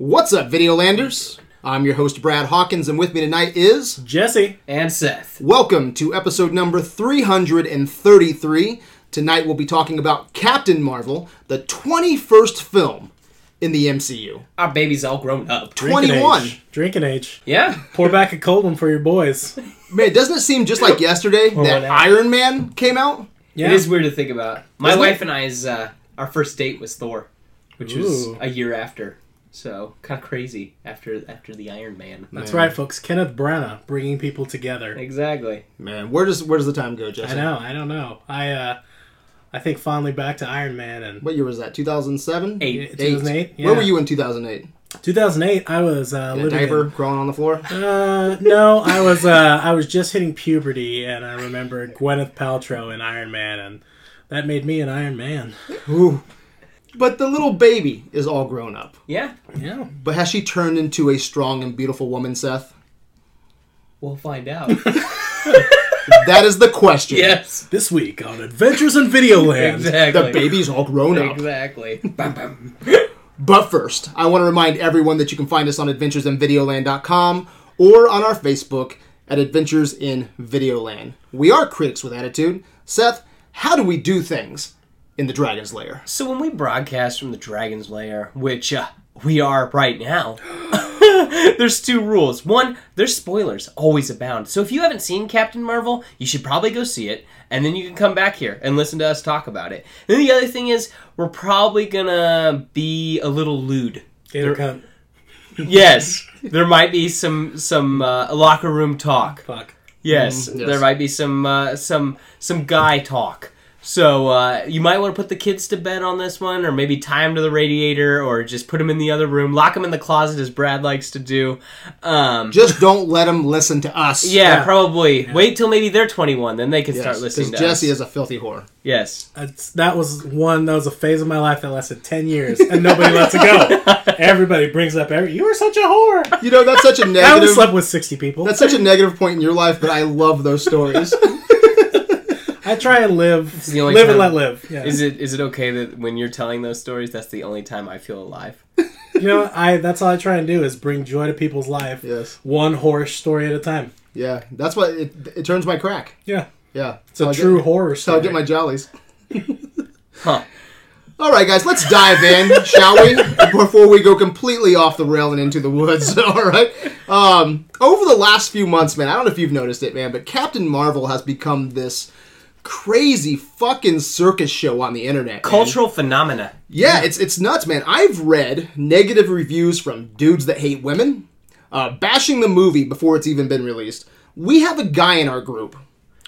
What's up, Videolanders? I'm your host, Brad Hawkins, and with me tonight is. Jesse. And Seth. Welcome to episode number 333. Tonight we'll be talking about Captain Marvel, the 21st film in the MCU. Our baby's all grown up. Drinking 21. Age. Drinking age. Yeah. Pour back a cold one for your boys. Man, doesn't it seem just like yesterday that. Iron Man came out? Yeah. It is weird to think about. My Isn't wife it? and I's uh, our first date was Thor, which was a year after. So kind of crazy after after the Iron Man. That's Man. right, folks. Kenneth Branagh bringing people together. Exactly. Man, where does where does the time go, Jesse? I know. I don't know. I uh, I think fondly back to Iron Man and What year was that? 2007? Eight. 2008. Yeah. Where were you in 2008? 2008. I was uh, In a living. diaper, in- crawling on the floor? Uh, no, I was uh, I was just hitting puberty, and I remember Gwyneth Paltrow in Iron Man, and that made me an Iron Man. Ooh. But the little baby is all grown up. Yeah. Yeah. But has she turned into a strong and beautiful woman, Seth? We'll find out. That is the question. yes. This week on Adventures in Videoland. Exactly. The baby's all grown up. Exactly. Bum, bum. But first, I want to remind everyone that you can find us on adventuresinvideoland.com or on our Facebook at Adventures in Videoland. We are critics with attitude. Seth, how do we do things in the Dragon's Lair? So when we broadcast from the Dragon's Lair, which uh, we are right now, there's two rules. One, there's spoilers always abound. So if you haven't seen Captain Marvel, you should probably go see it, and then you can come back here and listen to us talk about it. And then the other thing is, we're probably gonna be a little lewd. Gator cunt. Yes, there might be some some uh, locker room talk. Fuck. Yes, Mm, yes. there might be some uh, some some guy talk. So uh, you might want to put the kids to bed on this one, or maybe tie them to the radiator, or just put them in the other room, lock them in the closet, as Brad likes to do. Um, Just don't let them listen to us. yeah, Yeah. probably wait till maybe they're 21, then they can Yes, start listening Because to Jesse us. is a filthy whore. yes, That's, that was one. That was a phase of my life that lasted ten years, and nobody lets it go. Everybody brings up every. You were such a whore. You know, that's such a I only negative. slept with sixty people. That's such a negative point in your life, but I love those stories. I try and live, the only live time- and let live. Yeah. is it is it okay that when you're telling those stories, that's the only time I feel alive? You know, I that's all I try and do is bring joy to people's life, yes. one horror story at a time. Yeah. That's what it, it turns my crack. Yeah, Yeah. it's a true horror That's how I get my jollies. Huh? All right, guys, let's dive in, shall we? Before we go completely off the rail and into the woods. All right. Um, over the last few months, man, I don't know if you've noticed it, man, but Captain Marvel has become this crazy fucking circus show on the internet. man. Cultural phenomena. Yeah, it's it's nuts, man. I've read negative reviews from dudes that hate women, uh, bashing the movie before it's even been released. We have a guy in our group.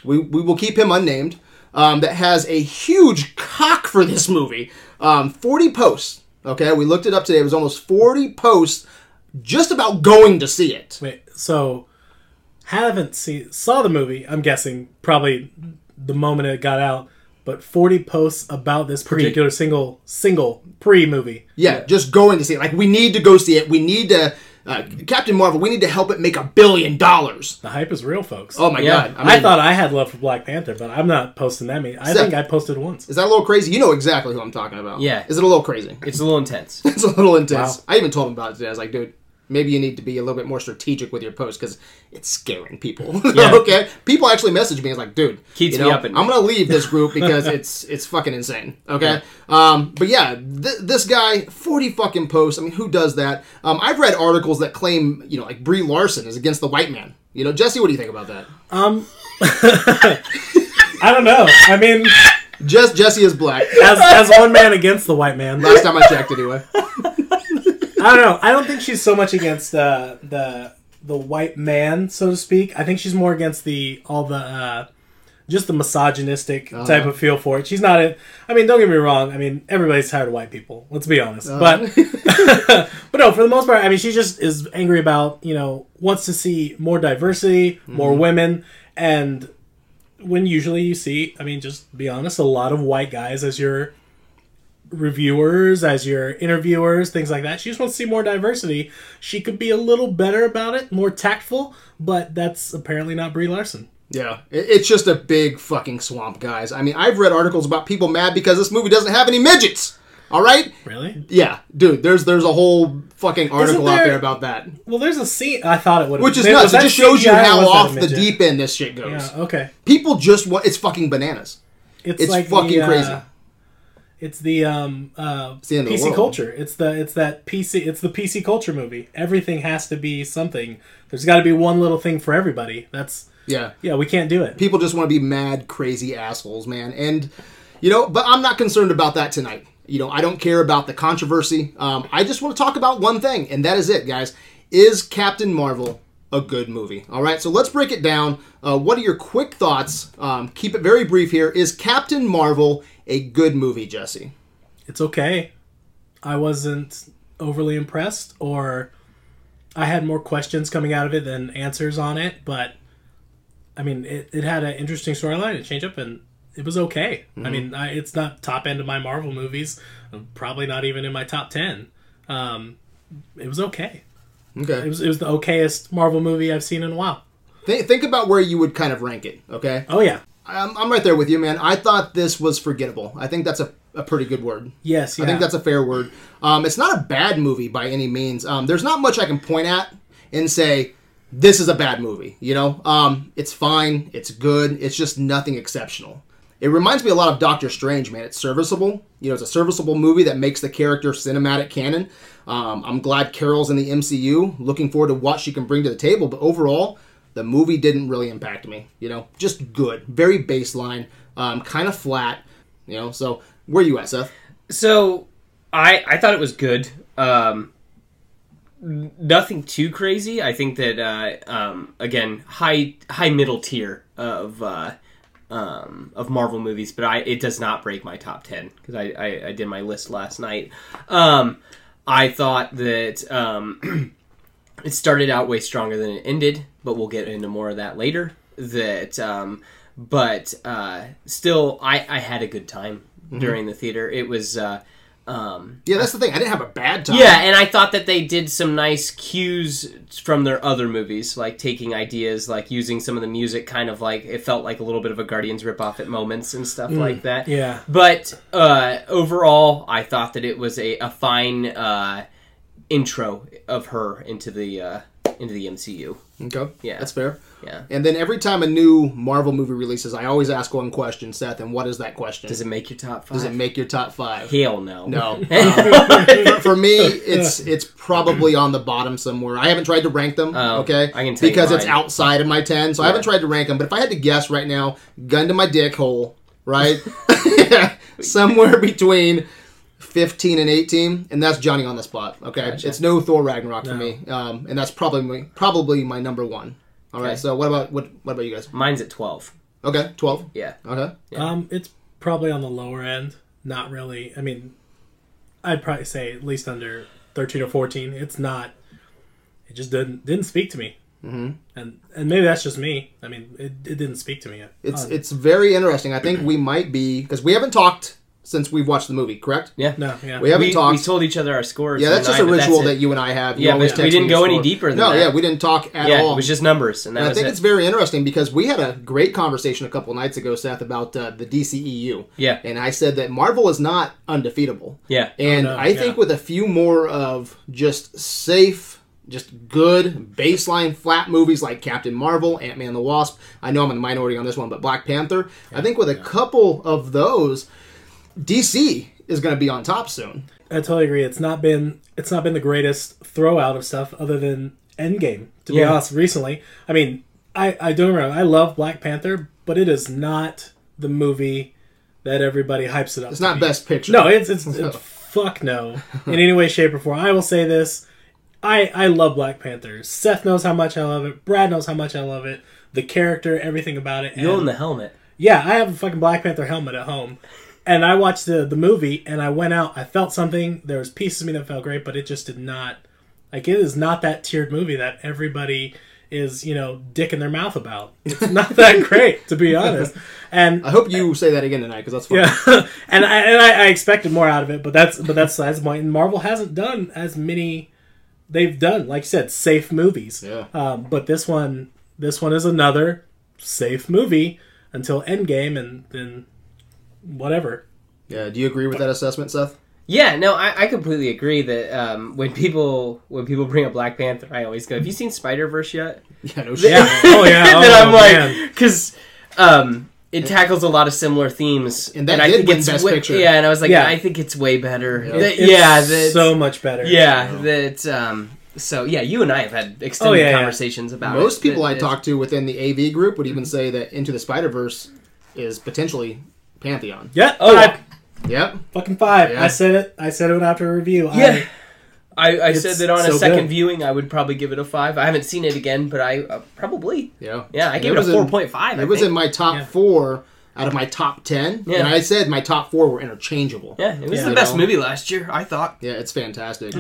We we will keep him unnamed. Um, that has a huge cock for this movie. Um, Forty posts. Okay, we looked it up today. It was almost forty posts just about going to see it. Wait, so haven't seen saw the movie? I'm guessing probably the moment it got out, but 40 posts about this particular single single pre movie. Yeah, just going to see it. Like we need to go see it. We need to. Uh, Captain Marvel. We need to help it make a billion dollars. The hype is real, folks. Oh my Yeah. god! I, thought I had love for Black Panther, but I'm not posting that many. I Seth. think I posted once. Is that a little crazy? You know exactly who I'm talking about. Yeah. Is it a little crazy? It's a little intense. It's a little intense. Wow. I even told him about it today. I was like, dude, maybe you need to be a little bit more strategic with your post because it's scaring people. Yeah. okay. People actually message me. It's like, dude, Keeps you me know, up I'm gonna leave this group because it's it's fucking insane. Okay. Um. But yeah, th- this guy, 40 fucking posts. I mean, who does that? Um. I've read articles that claim, you know, like Brie Larson is against the white man. You know, Jesse, what do you think about that? Um, I don't know. I mean, Just Jesse is black. as as one man against the white man. Last time I checked, anyway. I don't know. I don't think she's so much against uh, the the white man, so to speak. I think she's more against the all the uh, just the misogynistic type of feel for it. She's not. A, I mean, don't get me wrong. I mean, everybody's tired of white people. Let's be honest. But but no, for the most part, I mean, she just is angry about you know wants to see more diversity, more women, and when usually you see, I mean, just be honest, a lot of white guys as your reviewers, as your interviewers, things like that. She just wants to see more diversity. She could be a little better about it, more tactful, but that's apparently not Brie Larson. Yeah, it's just a big fucking swamp, guys. I mean, I've read articles about people mad because this movie doesn't have any midgets. All right. Really? Yeah, dude. There's there's a whole fucking article out there- there about that, Well, there's a scene. I thought it would. which is nuts. It just shows you how was that a off the deep end this shit goes. Yeah. Okay. People just want it's fucking bananas. It's, It's like fucking the, uh, crazy. It's the um uh the the PC world. culture. It's the it's that PC. It's the PC culture movie. Everything has to be something. There's got to be one little thing for everybody. That's Yeah. yeah. We can't do it. People just want to be mad, crazy assholes, man. And you know, but I'm not concerned about that tonight. You know, I don't care about the controversy. Um, I just want to talk about one thing, and that is it, guys. Is Captain Marvel a good movie? All right, so let's break it down. Uh, what are your quick thoughts? Um, keep it very brief here. Is Captain Marvel a good movie, Jesse? It's okay. I wasn't overly impressed, or I had more questions coming out of it than answers on it. But I mean, it, it had an interesting storyline. It change up, and it was okay. I mean, I, it's not top end of my Marvel movies. Probably not even in my top ten. Um, it was okay. Okay. It was it was the okayest Marvel movie I've seen in a while. Think, think about where you would kind of rank it. Okay. Oh yeah, I'm, I'm right there with you, man. I thought this was forgettable. I think that's a, a pretty good word. yes, yeah. I think that's a fair word. Um, it's not a bad movie by any means. Um, there's not much I can point at and say this is a bad movie. You know, um, it's fine. It's good. It's just nothing exceptional. It reminds me a lot of Doctor Strange, man. It's serviceable. You know, it's a serviceable movie that makes the character cinematic canon. Um, I'm glad Carol's in the MCU. Looking forward to what she can bring to the table. But overall, the movie didn't really impact me. You know, just good, very baseline, um, kind of flat. You know, so where you at, Seth? So I I thought it was good. Um, nothing too crazy. I think that uh, um, again high high middle tier of uh, um, of Marvel movies, but I it does not break my top ten because I, I I did my list last night. Um, I thought that um, it started out way stronger than it ended, but we'll get into more of that later. That um, but uh, still, I I had a good time during the theater. It was. Uh, um, Yeah, that's the thing. I didn't have a bad time. yeah, and I thought that they did some nice cues from their other movies, like taking ideas, like using some of the music, kind of like it felt like a little bit of a Guardians ripoff at moments and stuff like that. yeah. But uh, overall, I thought that it was a, a fine uh, intro of her into the uh, into the MCU. Okay. Yeah. That's fair. Yeah. And then every time a new Marvel movie releases, I always ask one question, Seth, and what is that question? Does it make your top five? Does it make your top five? Hell no. No. Um, for, me, it's it's probably on the bottom somewhere. I haven't tried to rank them. Oh, okay. I can tell you because it's outside of my ten, so I haven't tried to rank them. But if I had to guess right now, gun to my dick hole, right, somewhere between. 15 and 18 and that's johnny on the spot okay it's no thor ragnarok for me um, and that's probably my, probably my number one all right Okay. so what about what what about you guys Mine's at twelve. okay 12 Yeah. okay Um, it's probably on the lower end. Not really. I mean, I'd probably say at least under thirteen or fourteen. It's not. It just didn't didn't speak to me. Mm-hmm. And and maybe that's just me. I mean, it, it didn't speak to me. It's Uh, it's very interesting. I think we might be because we haven't talked since we've watched the movie, correct? Yeah. no, yeah. We haven't we, talked. we told each other our scores. yeah, that's just and a I, but ritual that you and I have. You Yeah, always but we didn't me your go any deeper than no, that. yeah, we didn't talk at Yeah, all. it was just numbers, and that and I think it. it's very interesting because we had a great conversation a couple nights ago, Seth, about uh, the DCEU. Yeah. And I said that Marvel is not undefeatable. yeah. And Oh, no, I think yeah. with a few more of just safe, just good baseline flat movies like Captain Marvel, Ant Man the Wasp. I know I'm in the minority on this one, but Black Panther. I think with a couple of those, DC is going to be on top soon. I totally agree. It's not been it's not been the greatest throwout of stuff other than Endgame. To be Yeah. honest, recently, I mean, I I don't remember. I love Black Panther, but it is not the movie that everybody hypes it up. It's to not be. Best Picture. No, it's it's, it's fuck no in any way, shape, or form. I will say this: I I love Black Panther. Seth knows how much I love it. Brad knows how much I love it. The character, everything about it. You own the helmet. yeah, I have a fucking Black Panther helmet at home. And I watched the, the movie and I went out, I felt something. There was pieces of me that felt great, but it just did not like it is not that tiered movie that everybody is, you know, dick in their mouth about. It's not that great, to be honest. And I hope you say that again tonight because that's fun. yeah, and I and I, I expected more out of it, but that's but that's that's point. And Marvel hasn't done as many. They've done, like you said, safe movies. Yeah. Um, but this one, this one is another safe movie until Endgame, and then whatever. Yeah. Do you agree with that assessment, Seth? Yeah, no, I, I completely agree that um, when people when people bring up Black Panther, I always go, "Have you seen Spider Verse yet?" Yeah, no shit. Yeah. Oh yeah. then Oh, I'm like, because um, it tackles a lot of similar themes, And that I did think win it's Best way, Picture. Yeah, and I was like, Yeah. I think it's way better. Yeah. That- It's yeah, that's, so much better. yeah, that. Um, so yeah, you and I have had extended Oh, yeah, yeah. conversations about Most it. people That I it's- talk to within the AV group would even say that Into the Spider Verse is potentially Pantheon. Yeah. Oh, five. Yep. Fucking five. Yeah. I said it. I said it after a review. Yeah. I, I It's said that on a second good. viewing, I would probably give it a five. I haven't seen it again, but I uh, probably Yeah. yeah, I And gave it, a was in- four point five. It was in my top Yeah. four out of my top ten, Yeah. and I said my top four were interchangeable. yeah, it was Yeah. the best know? movie last year. I thought. Yeah, it's fantastic.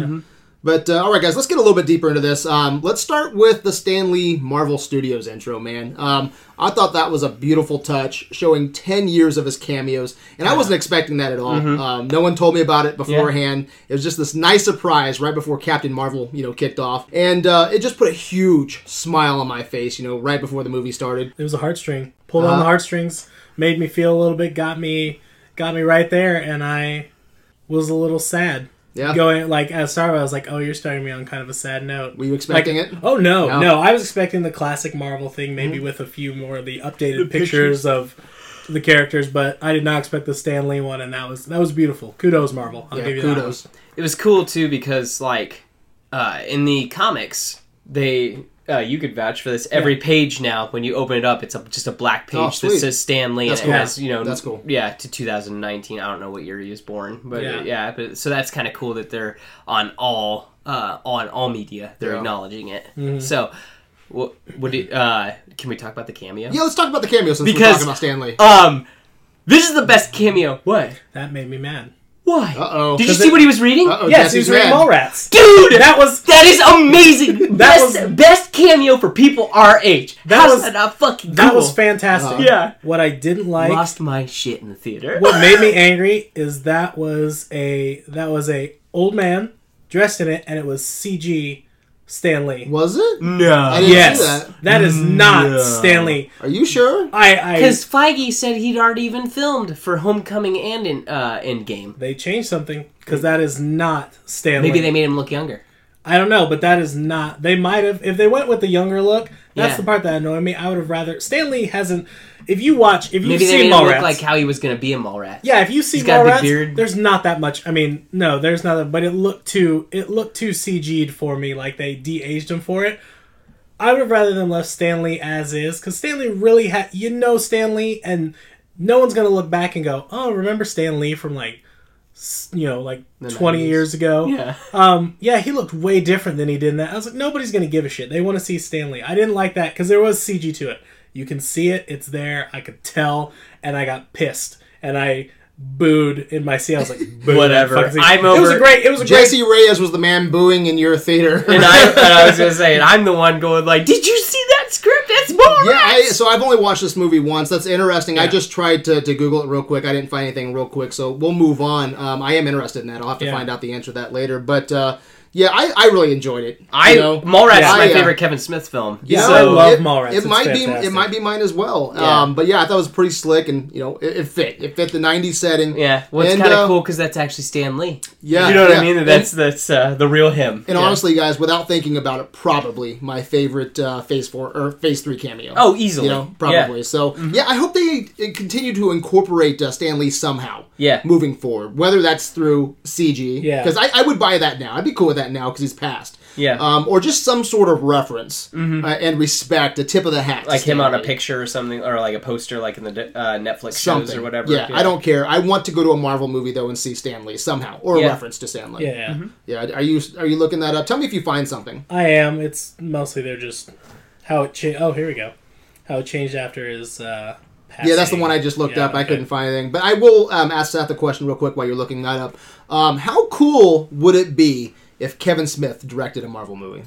But uh, all right, guys, let's get a little bit deeper into this. Um, let's start with the Stan Lee Marvel Studios intro, man. Um, I thought that was a beautiful touch, showing ten years of his cameos, and I wasn't expecting that at all. Um, no one told me about it beforehand. It was just this nice surprise right before Captain Marvel, you know, kicked off, and uh, it just put a huge smile on my face, you know, right before the movie started. It was a heartstring. Pulled on Uh-huh. the heartstrings. Made me feel a little bit. Got me. Got me right there, and I was a little sad. Yeah, Going like at start, I was like, "Oh, you're starting me on kind of a sad note." were you expecting Like, it? Oh no, No. no, I was expecting the classic Marvel thing, maybe with a few more of the updated pictures of the characters, but I did not expect the Stan Lee one, and that was that was beautiful. Kudos, Marvel. I'll yeah, give you kudos. It was cool too because like uh, in the comics they uh, you could vouch for this. Every page now, when you open it up, it's a, just a black Oh, page that sweet. says Stan Lee, That's and cool. has you know That's cool. Yeah, to 2019. I don't know what year he was born, but yeah, Yeah. yeah but so that's kind of cool that they're on all uh, on all media. They're Yeah. acknowledging it. Mm-hmm. So. What would it, uh, can we talk about the cameo? Yeah, let's talk about the cameo since we're Because- talking about Stan Lee. Um, this is the best cameo. What? that. That made me mad. Why? Uh oh. Did you see what he was reading? Uh-oh, yes, Jesse's he's reading mad. Mallrats. Dude, That was That is amazing. That best, was- best cameo for people our age. That How's was- that not fucking that cool? was fantastic. Uh-huh. Yeah. What I didn't like Lost my shit in the theater. what made me angry is that was a that was a old man dressed in it and it was CG Stan Lee. Was it? No. I didn't Yes, see that. that is not No. Stan Lee. Are you sure? I, I Because Feige said he'd already even filmed for Homecoming and in uh, Endgame. they changed something because that is not Stan Lee. Maybe they made him look younger. I don't know, but that is not. They might have if they went with the younger look. That's Yeah. the part that annoyed me. I would have rather Stan Lee hasn't. If you watch, if you Maybe see Mallrats, look like how he was going to be in Mallrats. yeah, if you see He's a Mallrats, beard. there's not that much. I mean, no, there's not. But it looked too. It looked too CG'd for me. Like they de-aged him for it. I would have rather them left Stan Lee as is because Stan Lee really had. You know Stan Lee, and no one's gonna look back and go, "Oh, remember Stan Lee from like." You know, like The twenty 90s. years ago. Yeah. Um, yeah, he looked way different than he did in that. I was like, nobody's gonna give a shit. They want to see Stan Lee. I didn't like that because there was CG to it. You can see it. It's there. I could tell, and I got pissed and I booed in my seat. I was like, Boo, Whatever. I'm over. It was a great. It was a great. Jesse Reyes was the man booing in your theater. And I, and I was going to say, and I'm the one going like, did you see that script? It's Yeah, I, so I've only watched this movie once. That's interesting. I just tried to, to Google it real quick. I didn't find anything real quick, so we'll move on. Um, I am interested in that. I'll have to Yeah. find out the answer to that later. But uh, yeah, I, I really enjoyed it. I you know? Mallrats Yeah. is my I, uh, favorite Kevin Smith film. Yeah, I love it, Mallrats. It It's might be it might be mine as well. Yeah. Um, but yeah, I thought it was pretty slick, and you know, it, it fit. It fit the '90s setting. Yeah, well, it's And, kind of uh, cool because that's actually Stan Lee. Yeah, you know what yeah. I mean? That's that's uh, the real him. And Yeah. honestly, guys, without thinking about it, probably my favorite uh, Phase Four or Phase Three cameo. oh, easily. you know, probably. So yeah, I hope they uh, continue to incorporate uh, Stan Lee somehow. Yeah. moving forward, whether that's through CG. Yeah. because I, I would buy that now. I'd be cool with that now because he's passed. Yeah. Um, or just some sort of reference uh, and respect, a tip of the hat, like him on a picture or something, or like a poster, like in the uh, Netflix Something shows or whatever. Yeah, I don't care. I want to go to a Marvel movie though and see Stan Lee somehow, or a reference to Stan Lee. Yeah, Yeah. Are you are you looking that up? Tell me if you find something. I am. It's mostly they're just how it changed. Oh, here we go. How it changed after his. Uh, Yeah, that's the one I just looked Yeah, up. I couldn't find anything, but I will um, ask Seth the question real quick while you're looking that up. Um, how cool would it be if Kevin Smith directed a Marvel movie?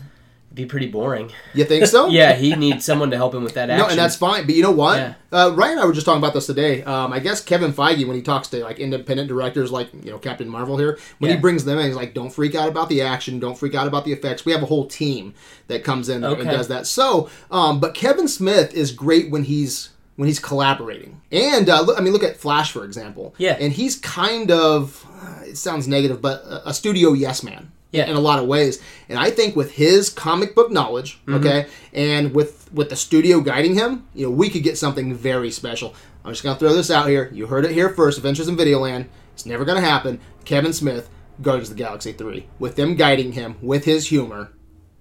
It'd be pretty boring. You think so? Yeah, he needs someone to help him with that action. No, and that's fine. But you know what? Yeah. Uh, Ryan and I were just talking about this today. Um, I guess Kevin Feige, when he talks to like independent directors, like you know Captain Marvel here, when he brings them in, he's like, "Don't freak out about the action. Don't freak out about the effects. We have a whole team that comes in and does that." So, um, but Kevin Smith is great when he's when he's collaborating. And uh, look, I mean, look at Flash for example. Yeah. and he's kind of. uh, it sounds negative, but a, a studio yes man. Yeah. In a lot of ways, and I think with his comic book knowledge, mm-hmm. okay, and with with the studio guiding him, you know, we could get something very special. I'm just gonna throw this out here. You heard it here first. Adventures in Videoland. It's never gonna happen. Kevin Smith, Guardians of the Galaxy three, with them guiding him with his humor,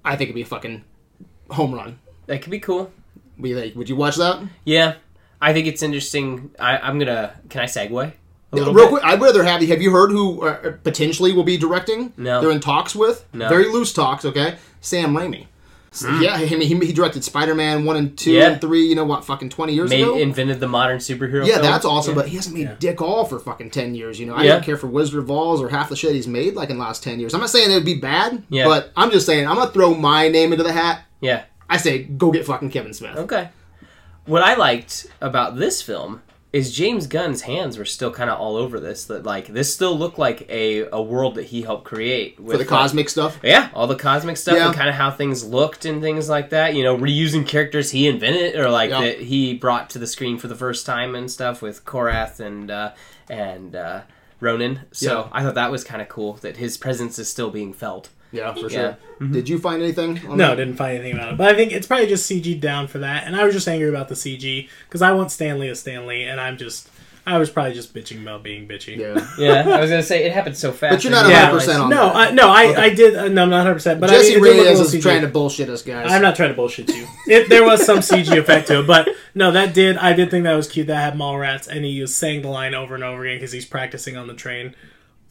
I think it'd be a fucking home run. That could be cool. Do you? Would you watch that? Yeah, I think it's interesting. I, I'm gonna. Can I segue? A Real bit? quick, I'd rather have you. Have you heard who uh, potentially will be directing? No. They're in talks with. No. Very loose talks. Okay, Sam Raimi. So, Yeah, I mean, he, he directed Spider Man one and two Hmm. Yeah. and three. You know what? Fucking twenty years Made ago. invented the modern superhero. yeah, film. that's awesome. Yeah. But he hasn't made Yeah. dick all for fucking ten years. You know, I Yeah. don't care for Wizard of Oz or half the shit he's made like in the last ten years. I'm not saying it would be bad. Yeah. But I'm just saying I'm gonna throw my name into the hat. yeah. I say go get fucking Kevin Smith. Okay. What I liked about this film is James Gunn's hands were still kind of all over this. That like this still looked like a, a world that he helped create with For the like- cosmic stuff. yeah, all the cosmic stuff Yeah. and kind of how things looked and things like that. You know, reusing characters he invented or like Yeah. that he brought to the screen for the first time and stuff with Korath and uh, and uh, Ronan. So Yeah. I thought that was kind of cool that his presence is still being felt. Yeah, for Yeah. sure. Did you find anything? on No, that? didn't find anything about it. But I think it's probably just CG down for that. And I was just angry about the CG because I want Stan Lee as Stan Lee, and I'm just, I was probably just bitching about being bitchy. Yeah. Yeah, I was gonna say it happened so fast. But you're not Yeah. 100% on No, that. I, no, I, Okay. I did. Uh, no, I'm not 100. percent But Jesse I mean, it did look a Reyes is trying to bullshit us, guys. I'm not trying to bullshit you. It, there was some CG effect to it, but no, that did. I did think that was cute. That had Mallrats, and he was saying the line over and over again because he's practicing on the train.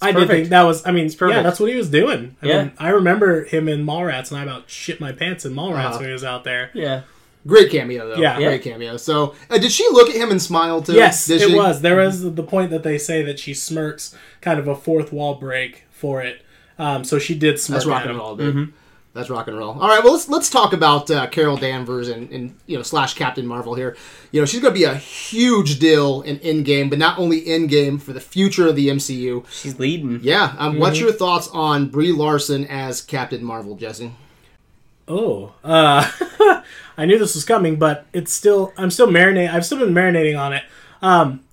I did perfect. think that was. I mean, yeah, that's what he was doing. I Yeah. mean, I remember him in Mallrats, and I about shit my pants in Mallrats Uh-huh. when he was out there. Yeah. Great cameo though. Yeah. great cameo. So, uh, did she look at him and smile too? Yes, Did it she? was. There was the point that they say that she smirks, kind of a fourth wall break for it. Um, so she did smirk That's rock at and roll, dude. That's rock and roll. All right, well let's let's talk about uh, Carol Danvers and, and you know slash Captain Marvel here. You know she's going to be a huge deal in Endgame, but not only Endgame for the future of the MCU. She's leading. Yeah, um, what's your thoughts on Brie Larson as Captain Marvel, Jesse? Oh, uh, I knew this was coming, but it's still. I'm still marinating. I've still been marinating on it. Um,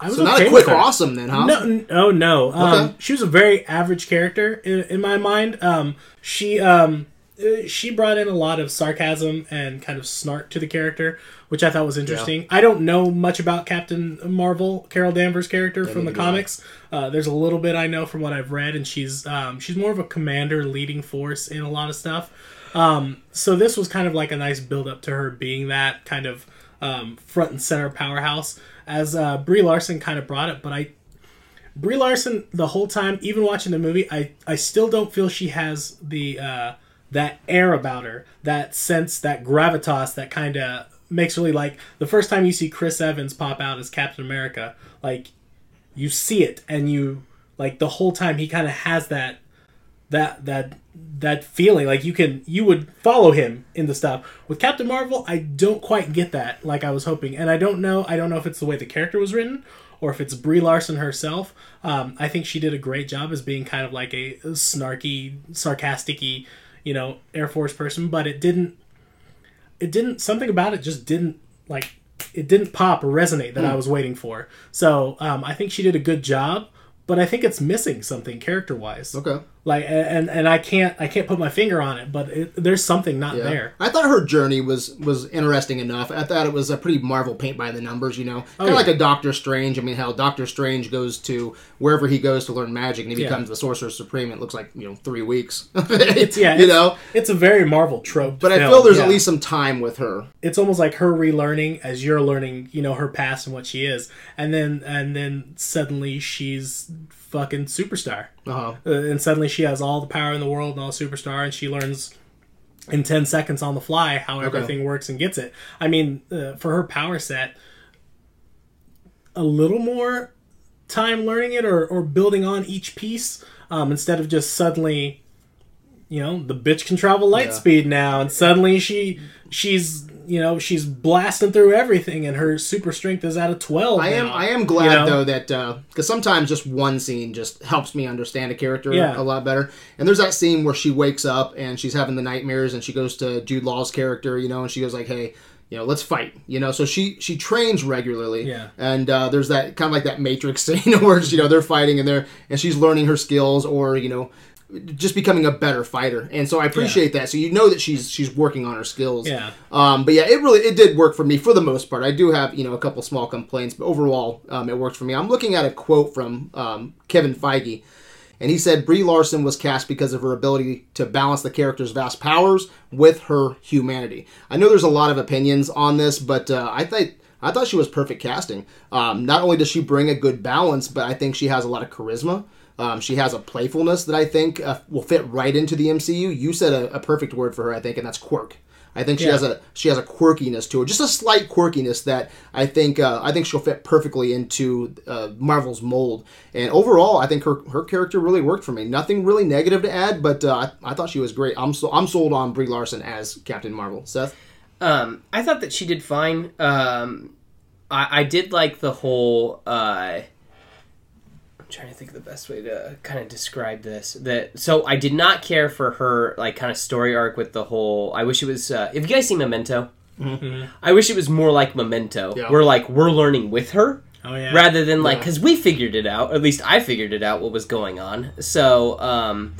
I was So not a quick awesome then, huh? No, oh no. Um, Okay. She was a very average character in, in my mind. Um, she um, uh, she brought in a lot of sarcasm and kind of snark to the character, which I thought was interesting. I don't know much about Captain Marvel, Carol Danvers' character from the neither do I. comics. Uh, there's a little bit I know from what I've read, and she's um, she's more of a commander, leading force in a lot of stuff. Um, so this was kind of like a nice build up to her being that kind of um, front and center powerhouse. As uh, Brie Larson kind of brought it, but I Brie Larson the whole time, even watching the movie, I I still don't feel she has the uh, that air about her, that sense, that gravitas, that kind of makes really like the first time you see Chris Evans pop out as Captain America, like you see it and you like the whole time he kind of has that that that that feeling like you can you would follow him in the stuff with captain marvel i don't quite get that like i was hoping and i don't know i don't know if it's the way the character was written or if it's brie larson herself um, i think she did a great job as being kind of like a snarky sarcastic you know air force person but it didn't it didn't something about it just didn't like it didn't pop or resonate that I was waiting for. So um, I think she did a good job, but I think it's missing something character wise. Okay. Like and and I can't I can't put my finger on it, but it, there's something not Yeah. there. I thought her journey was was interesting enough. I thought it was a pretty Marvel paint by the numbers, you know, oh, kind of yeah. like a Doctor Strange. I mean, how Doctor Strange goes to wherever he goes to learn magic, and he Yeah. becomes the Sorcerer Supreme. It looks like you know three weeks. It's yeah, you it's, know. it's a very Marvel trope. But I feel there's at least some time with her. it's almost like her relearning as you're learning, you know, her past and what she is, and then and then suddenly she's fucking superstar. Uh-huh. uh, and suddenly she has all the power in the world and all superstar and she learns in 10 seconds on the fly how everything works and gets it i mean uh, for her power set a little more time learning it or, or building on each piece um, instead of just suddenly you know the bitch can travel light Yeah. speed now and suddenly she she's you know she's blasting through everything and her super strength is at a 12 I am I am glad you know? though that because sometimes just one scene just helps me understand a character Yeah. a lot better. And there's that scene where she wakes up and she's having the nightmares and she goes to Jude Law's character, you know, and she goes like, "Hey, you know, let's fight. You know, so she she trains regularly. Yeah. And uh, there's that kind of like that Matrix scene where you know they're fighting and they're and she's learning her skills or you know just becoming a better fighter. And so I appreciate that. So you know that she's she's working on her skills. Yeah. Um, but yeah, it really it did work for me for the most part. I do have you know a couple small complaints, but overall um, it worked for me. I'm looking at a quote from um, Kevin Feige, and he said Brie Larson was cast because of her ability to balance the character's vast powers with her humanity. I know there's a lot of opinions on this, but uh, I think. I thought she was perfect casting. Um, not only does she bring a good balance, but I think she has a lot of charisma. Um, she has a playfulness that I think uh, will fit right into the MCU. You said a, a perfect word for her, I think, and that's quirk. I think she Yeah. has a she has a quirkiness to her, just a slight quirkiness that I think uh, I think she'll fit perfectly into uh, Marvel's mold. And overall, I think her her character really worked for me. Nothing really negative to add, but uh, I, I thought she was great. I'm so I'm sold on Brie Larson as Captain Marvel. Seth, Um, I thought that she did fine. Um, I, I did like the whole. Uh, trying to think of the best way to kind of describe this. That so I did not care for her like kind of story arc with the whole. I wish it was. Uh, if you guys seen Memento, I wish it was more like Memento, Yeah. where like we're learning with her Oh yeah. rather than like Yeah. because we figured it out. Or at least I figured it out what was going on. So um,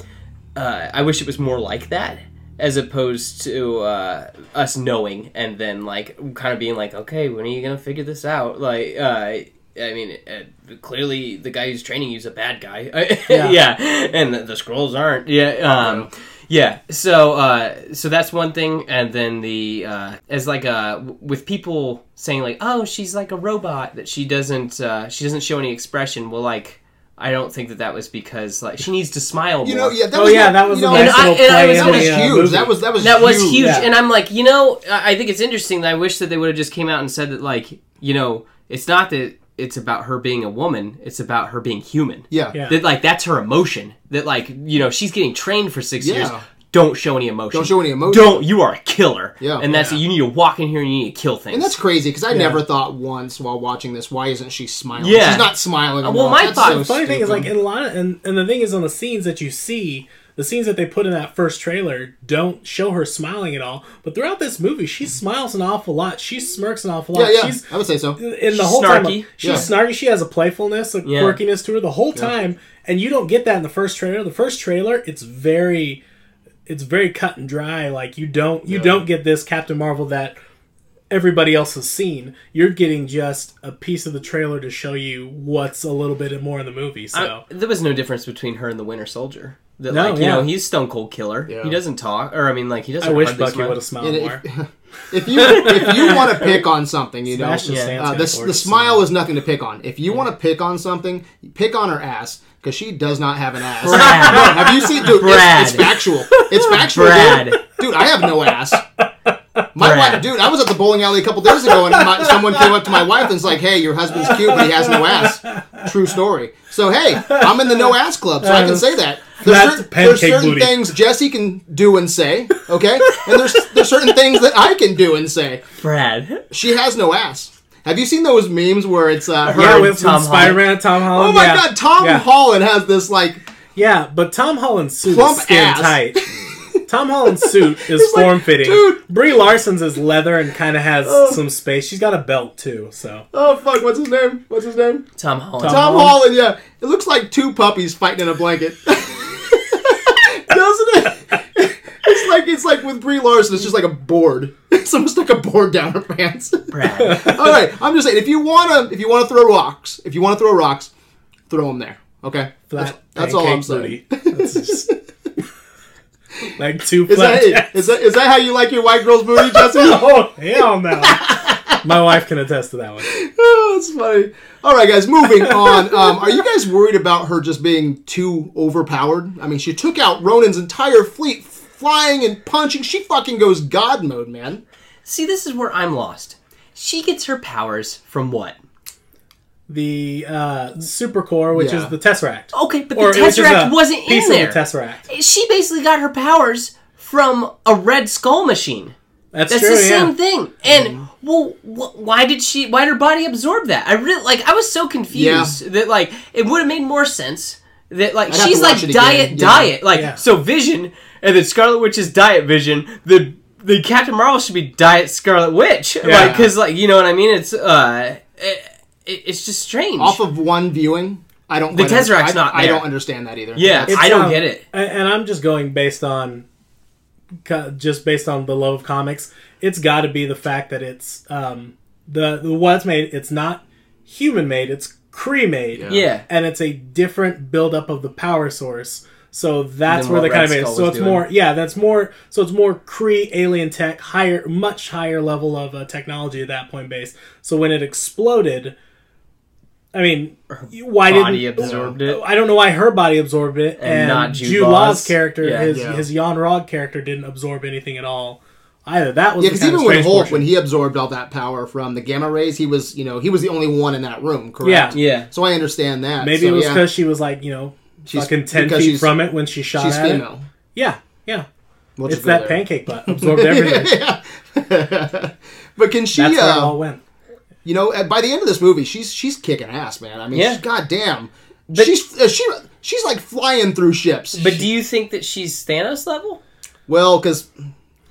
uh, I wish it was more like that as opposed to uh, us knowing and then like kind of being like, okay, when are you gonna figure this out? Like, uh, I mean, uh, clearly the guy who's training you's a bad guy. Yeah. yeah, and the, the Skrulls aren't. Yeah. Um, yeah, so uh, so that's one thing, and then the uh, as like a with people saying like, oh, she's like a robot that she doesn't uh, she doesn't show any expression. Well, like I don't think that that was because like she needs to smile you more. know, yeah, that Oh, was yeah, that was you a know, nice And I- little and I play was- in that was the, uh, huge. movie. That was that was that was huge, Yeah. and I'm like, you know, I I think it's interesting that I wish that they would have just came out and said that like, you know, it's not that it's about her being a woman; it's about her being human. yeah. Yeah. That like that's her emotion. That like you know she's getting trained for six years. Don't show any emotion. Don't show any emotion. Don't. You are a killer. Yeah. And that's Yeah. you need to walk in here and you need to kill things. And that's crazy because I Yeah. never thought once while watching this, why isn't she smiling? Yeah. She's not smiling. Well, enough. my That's thought- so The funny thing is, like, in a lot of, and, and the thing is, on the scenes that you see, the scenes that they put in that first trailer don't show her smiling at all. But throughout this movie, she smiles an awful lot. She smirks an awful lot. yeah, yeah, She's I would say so. in the She's whole snarky. time. She's Yeah. snarky. She has a playfulness, a Yeah. quirkiness to her the whole time, and you don't get that in the first trailer. The first trailer, it's very, it's very cut and dry. Like you don't, you Yeah. don't get this Captain Marvel that everybody else has seen. You're getting just a piece of the trailer to show you what's a little bit more in the movie. So. I- there was no difference between her and the Winter Soldier. That No, like you yeah. know he's Stone Cold Killer. Yeah. He doesn't talk, or I mean like he doesn't. I wish hardly Bucky would have smiled And more. if, if you if you want to pick on something, you know, Sebastian Yeah. Uh, the, the smile is nothing to pick on. If you want to pick on something, pick on her ass because she does not have an ass. Brad. Have you seen? Dude, Brad. It's, it's factual. It's factual, Brad. dude. Dude, I have no ass. My wife, dude, I was at the bowling alley a couple days ago, and my, someone came up to my wife and was like, "Hey, your husband's cute, but he has no ass." True story. So hey, I'm in the no ass club, so I can say that. There's, cer- there's certain booty. things Jesse can do and say, okay, and there's there's certain things that I can do and say. Brad. She has no ass. Have you seen those memes where it's uh, her? yeah, with, Holland. Spider-Man Tom Holland. oh my yeah. god, Tom yeah. Holland has this like Yeah, but Tom Holland's suit Plump is skin ass. tight. Tom Holland's suit is like, form fitting. dude. Brie Larson's is leather and kind of has Oh. some space. She's got a belt too, so oh fuck, what's his name? What's his name? Tom Holland. Tom- Tom Holland. Holland. Yeah, it looks like two puppies fighting in a blanket. Doesn't it? It's like it's like with Brie Larson. It's just like a board. Someone stuck a board down her pants. Brad. All right, I'm just saying if you wanna if you wanna throw rocks, if you wanna throw rocks, throw them there. Okay, flat. That's, that's all I'm saying. That's just like two Is flat. that, is that is that how you like your white girl's booty, Jesse? oh hell no! My wife can attest to that one. Oh, that's funny. All right, guys, moving on. Um, are you guys worried about her just being too overpowered? I mean, she took out Ronan's entire fleet, flying and punching. She fucking goes God mode, man. See, this is where I'm lost. She gets her powers from what? The uh, super core, which Yeah. is the Tesseract, Okay, but the or is Tesseract wasn't in piece there. Of the Tesseract. she basically got her powers from a Red Skull machine. That's, That's true. the yeah. same thing. And well, wh- why did she? Why did her body absorb that? I really like. I was so confused that like it would have made more sense that like I'd she's like diet yeah. diet like Yeah. so Vision and then Scarlet Witch's diet Vision the. the Captain Marvel should be Diet Scarlet Witch, Yeah. like because like you know what I mean. It's uh, it, it- it's just strange. Off of one viewing, I don't. The quite un- Tesseract's I, not I don't understand that either. yeah, That's- I don't um, get it. And, and I'm just going based on, just based on the love of comics. It's got to be the fact that it's um, the the what's made. It's not human made. It's Kree made. Yeah. Yeah, and it's a different buildup of the power source. So that's where what the kind of Red made. Skull So it's doing. more, yeah, that's more. So it's more Kree alien tech, higher, much higher level of uh, technology at that point base. So when it exploded, I mean, why body didn't absorbed it. I don't know why her body absorbed it, And and, not Jude Jude Law's. Law's character, Yeah. his Yeah. his Yon-Rogg character, didn't absorb anything at all. Either that was Yeah, because kind of even when Hulk, portion. when he absorbed all that power from the gamma rays, he was, you know, he was the only one in that room, correct? Yeah. yeah. So I understand that. maybe So, it was yeah, because she was like you know She's- fucking ten feet she's- from it when she shot she's at it. Yeah, yeah. We'll It's that there. pancake butt absorbed everything. but can she? That's where it Uh, all went. You know, at- by the end of this movie, she's she's kicking ass, man. I mean, Yeah. she's, goddamn, But- she's uh, she she's like flying through ships. But do you think that she's Thanos level? well, because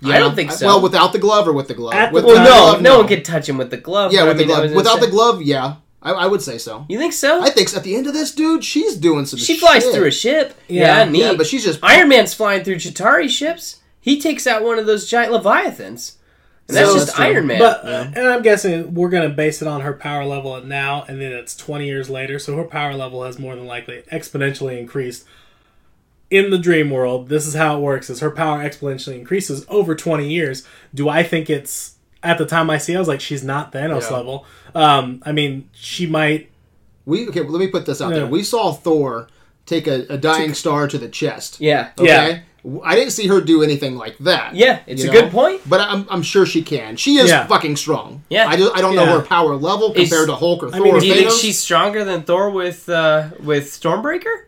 I don't think so. Well, without the glove or with the glove? At the with Well, the no, glove, no one could touch him with the glove. Yeah, with I the mean, I glove. Without the glove, yeah, I, I would say so. You think so? I think so. at the end of this, dude, she's doing some. she flies through a ship. Yeah. Yeah, neat. Yeah, but she's just Iron Man's flying through Chitauri ships. He takes out one of those giant leviathans. And that's So- just that's. Iron Man. But uh, and I'm guessing we're gonna base it on her power level now, and then it's 20 years later. So her power level has more than likely exponentially increased. In the dream world, this is how it works: is her power exponentially increases over 20 years. Do I think it's at the time I see? it, I was like, she's not Thanos Yeah. level. Um, I mean, she might. we okay. Well, let me put this out Yeah. there. We saw Thor take a, a dying star to the chest. yeah. Okay? Yeah. I didn't see her do anything like that. Yeah, it's a know? good point. But I'm, I'm sure she can. She is Yeah. fucking strong. Yeah. I, just, I don't know her power level Is- compared to Hulk or I Thor mean, or Do you think she's stronger than Thor with uh, with Stormbreaker?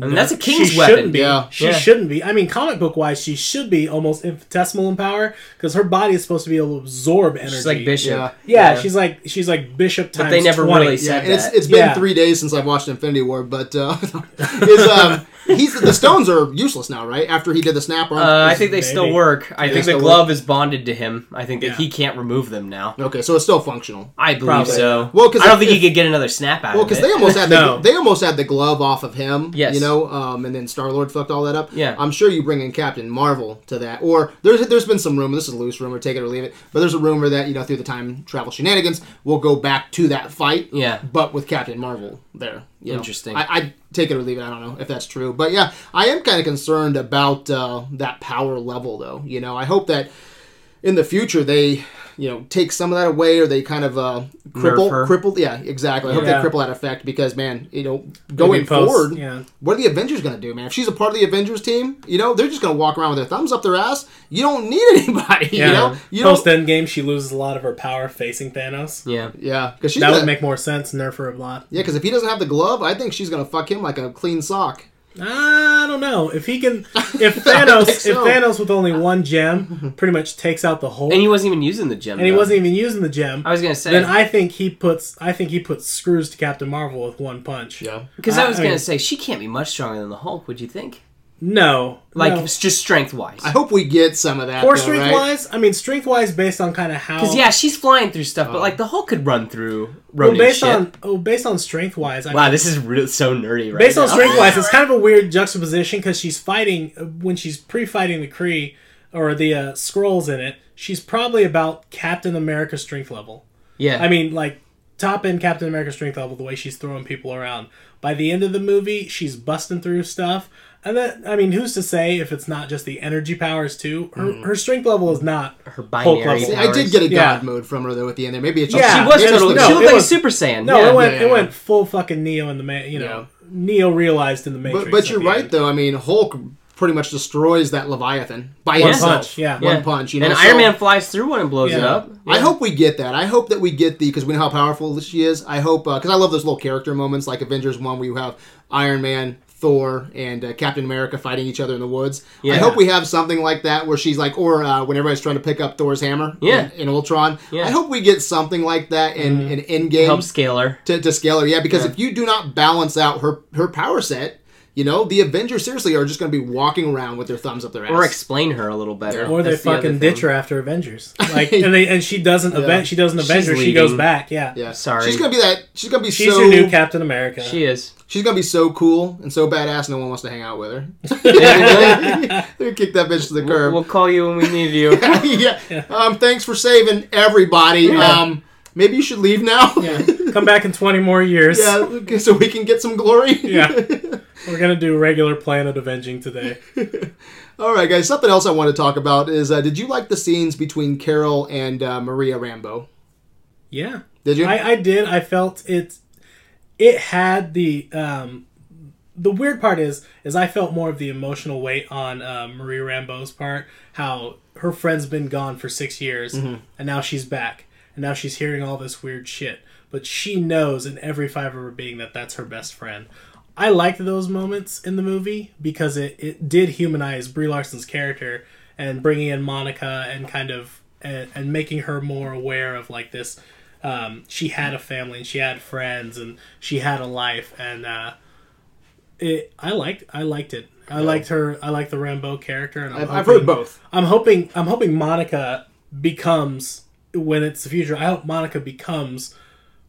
I mean, that's a she king's shouldn't weapon. be. Yeah. She Yeah. shouldn't be. I mean, comic book wise, she should be almost infinitesimal in power because her body is supposed to be able to absorb energy. She's like Bishop. Yeah. Yeah, she's like she's like Bishop times. But they never 20. really Yeah, said and it's that. it's been Yeah. three days since I've watched Infinity War, but uh, is um he's the stones are useless now, right? After he did the snap arm. Uh, I think they still work. I They think the still glove is bonded to him. I think that Yeah. he can't remove them now. okay, so it's still functional. I believe Probably. so. Well, 'cause I don't if- think he if- could get another snap out Well, because they almost had the, No. they almost had the glove off of him. Yes. Know, um, and then Star Lord fucked all that up. Yeah. I'm sure you bring in Captain Marvel to that, or there's there's been some rumor. This is a loose rumor, take it or leave it. But there's a rumor that you know through the time travel shenanigans, we'll go back to that fight. Yeah. but with Captain Marvel there. You know. Interesting. I, I take it or leave it. I don't know if that's true, but yeah, I am kind of concerned about uh, that power level, though. You know, I hope that in the future they you know take some of that away or they kind of uh cripple Nerf cripple yeah exactly i hope Yeah. they cripple that effect because man you know going post- forward yeah. what are the avengers going to do man if she's a part of the avengers team you know they're just going to walk around with their thumbs up their ass you don't need anybody Yeah. you know you Post don't Endgame, she loses a lot of her power facing Thanos. yeah. yeah because she's That gonna, would make more sense. Nerf her a lot. yeah because if he doesn't have the glove i think she's going to fuck him like a clean sock I don't know if he can. If I Thanos, so. if Thanos with only one gem pretty much takes out the whole, And he wasn't even using the gem. and he though. wasn't even using the gem, I was gonna say then I think he puts. I think he puts screws to Captain Marvel with one punch. yeah because I was I gonna mean- say she can't be much stronger than the Hulk. Would you think? No, Like no. it's just strength wise. i hope we get some of that or though, strength right? wise. I mean, strength wise, based on kind of how. Because yeah, she's flying through stuff, but Oh. like the Hulk could run through well, based ship. on oh, based on strength wise. I wow, this is really so nerdy, right? Based on strength wise, it's kind of a weird juxtaposition because she's fighting when she's pre-fighting the Kree or the uh, Skrulls in it. She's probably about Captain America strength level. yeah, I mean, like top end Captain America strength level. The way she's throwing people around. By the end of the movie, she's busting through stuff. And then, I mean, who's to say if it's not just the energy powers too? Her, mm-hmm. her strength level is not her Hulk binary. level. See, i did get a god Yeah. mode from her though at the end there maybe it's Yeah, just she was totally. no, she looked like was- a Super Saiyan. no. yeah. it went yeah, it yeah. went full fucking Neo in the ma- you know Neo realized in the Matrix. But, but you're right end. though. I mean, Hulk pretty much destroys that Leviathan by One himself. punch, yeah. one Yeah. punch. You know, and so Iron Man flies through one and blows it Yeah. up. I hope we get that. I hope that we get the because we know how powerful she is. I hope uh, because I love those little character moments like Avengers one where you have Iron Man. Thor and uh, Captain America fighting each other in the woods. I hope we have something like that where she's like, or uh, when everybody's trying to pick up Thor's hammer Yeah. in, in Ultron. Yeah. I hope we get something like that in, in Endgame help scale her. to, to scale her. Yeah, because Yeah. if you do not balance out her her power set, You know, the Avengers seriously are just going to be walking around with their thumbs up their ass. Or explain her a little better. Or they That's the other fucking thing. ditch her after Avengers, like, and they and she doesn't event. She doesn't She's Avengers. She goes back. Yeah, yeah, Sorry. She's gonna be that. She's gonna be she's so. your new Captain America. She is. she's gonna be so cool and so badass. No one wants to hang out with her. They kick that bitch to the curb. We'll call you when we need you. yeah. Um. Thanks for saving everybody. Um. Maybe you should leave now. Yeah. Come back in twenty more years. Yeah, okay, so we can get some glory. Yeah. We're gonna do regular Planet Avenging today. All right, guys. Something else I want to talk about is: uh, Did you like the scenes between Carol and uh, Maria Rambeau? Yeah, Did you? I, I did. I felt it. It had the um, the weird part is is I felt more of the emotional weight on uh, Maria Rambeau's part. How her friend's been gone for six years, Mm-hmm. and now she's back, and now she's hearing all this weird shit. But she knows in every fiber of her being that that's her best friend. I liked those moments in the movie because it, it did humanize Brie Larson's character and bringing in Monica and kind of and, and making her more aware of like this. Um, she had a family and she had friends and she had a life and uh, it. I liked I liked it. I liked her. I liked the Rambeau character and I've, I've heard both. I'm hoping I'm hoping Monica becomes when it's the future. I hope Monica becomes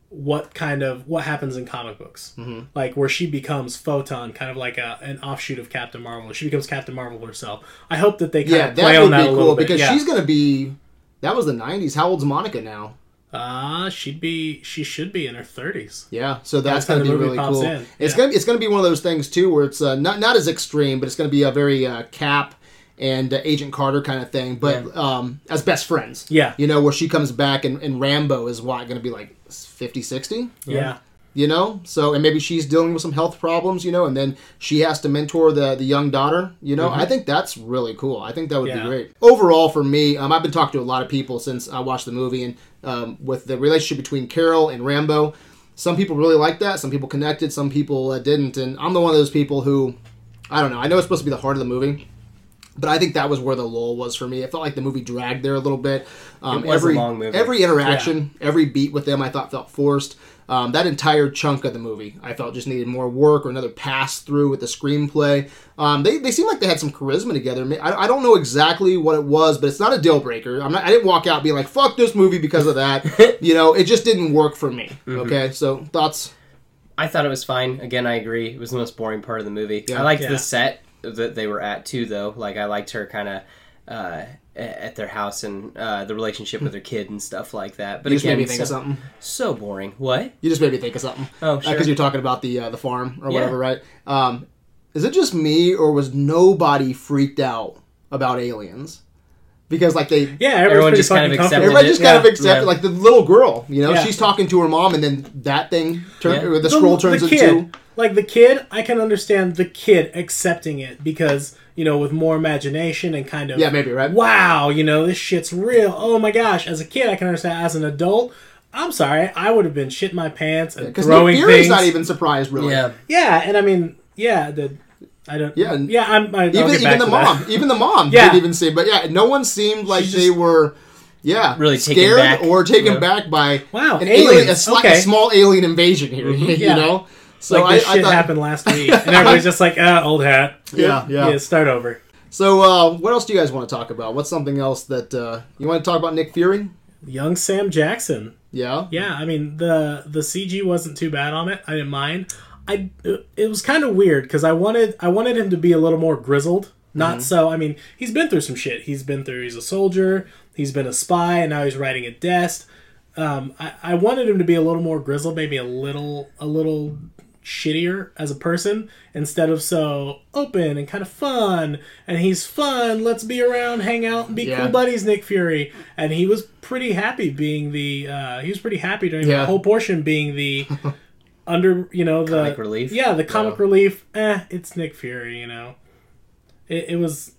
what kind of what happens in comic books, Mm-hmm. like where she becomes Photon, kind of like a, an offshoot of Captain Marvel. She becomes Captain Marvel herself. I hope that they kind Yeah, of play that on that be a little cool bit because yeah. she's gonna be. That was the '90s. How old's Monica now? uh she'd be she should be in her 30s. Yeah, so that's That's gonna be really cool. It's gonna it's gonna be one of those things too where it's uh, not not as extreme, but it's gonna be a very uh, Cap and uh, Agent Carter kind of thing, but um, as best friends. Yeah. You know, where she comes back and, and Rambeau is what gonna be like 50, 60? Yeah. you know so and maybe she's dealing with some health problems you know and then she has to mentor the the young daughter you know i think that's really cool i think that would Mm-hmm. Yeah. be great overall for me um, i've been talking to a lot of people since i watched the movie and um, with the relationship between carol and rambeau some people really liked that some people connected some people uh, didn't and i'm the one of those people who i don't know i know it's supposed to be the heart of the movie but I think that was where the lull was for me. It felt like the movie dragged there a little bit. Um, It was a every long movie. every interaction, every beat with them, I thought felt forced. Um, that entire chunk of the movie, I felt just needed more work or another pass through with the screenplay. Um, they, they seem like they had some charisma together. I, I don't know exactly what it was, but it's not a deal breaker. I'm not, I didn't walk out being like "fuck this movie" because of that. you know, it just didn't work for me. Mm-hmm. Okay, so thoughts? I thought it was fine. Again, I agree. It was the most boring part of the movie. Yeah. I liked Yeah. the set that they were at too, though. Like I liked her kind of uh, at their house and uh, the relationship with her kid and stuff like that. But You just again, made me think so, of something. so boring. What? You just made me think of something. Oh, because sure. you're talking about the uh, the farm or Yeah. whatever, right? Um, is it just me or was nobody freaked out about aliens? Because like they, Yeah, Everyone everyone just just kind of accepted everybody it. just kind of accepted. Yeah. Like the little girl, you know, Yeah. she's talking to her mom, and then that thing, turn, Yeah. or the Skrull turns the into. like the kid, I can understand the kid accepting it because you know with more imagination and kind of Yeah, maybe right. wow, you know this shit's real. Oh my gosh, as a kid, I can understand. As an adult, I'm sorry, I would have been shitting my pants and Because throwing Nick Fury's things. not even surprised, really. Yeah. yeah, and I mean, yeah, the I don't. Yeah, yeah, I'm. I, I'll Even get even back the to that. mom, even the mom Yeah. didn't even seem. But yeah, no one seemed like they were. Yeah, Really taken scared back. or taken Yeah. back by Wow, an alien, a, aliens, sli- a small alien invasion here. you Yeah. know, so like I, this I shit thought, happened last week, and everybody's just like, ah, old hat. Yeah, yeah. yeah. Start over. So, uh, what else do you guys want to talk about? What's something else that uh, you want to talk about? Nick Fury? Young Sam Jackson. Yeah, Yeah, I mean the the CG wasn't too bad on it. I didn't mind. I it was kind of weird because I wanted I wanted him to be a little more grizzled. Not so. I mean, he's been through some shit. He's been through. He's a soldier. He's been a spy, and now he's writing a desk. Um, I, I wanted him to be a little more grizzled, maybe a little a little shittier as a person instead of so open and kind of fun. And he's fun. Let's be around, hang out, and be Yeah. cool buddies. Nick Fury, and he was pretty happy being the. Uh, he was pretty happy during Yeah. the whole portion being the under. You know the Comic relief? Yeah, the comic Yeah. relief. Eh, it's Nick Fury. You know, it, it was.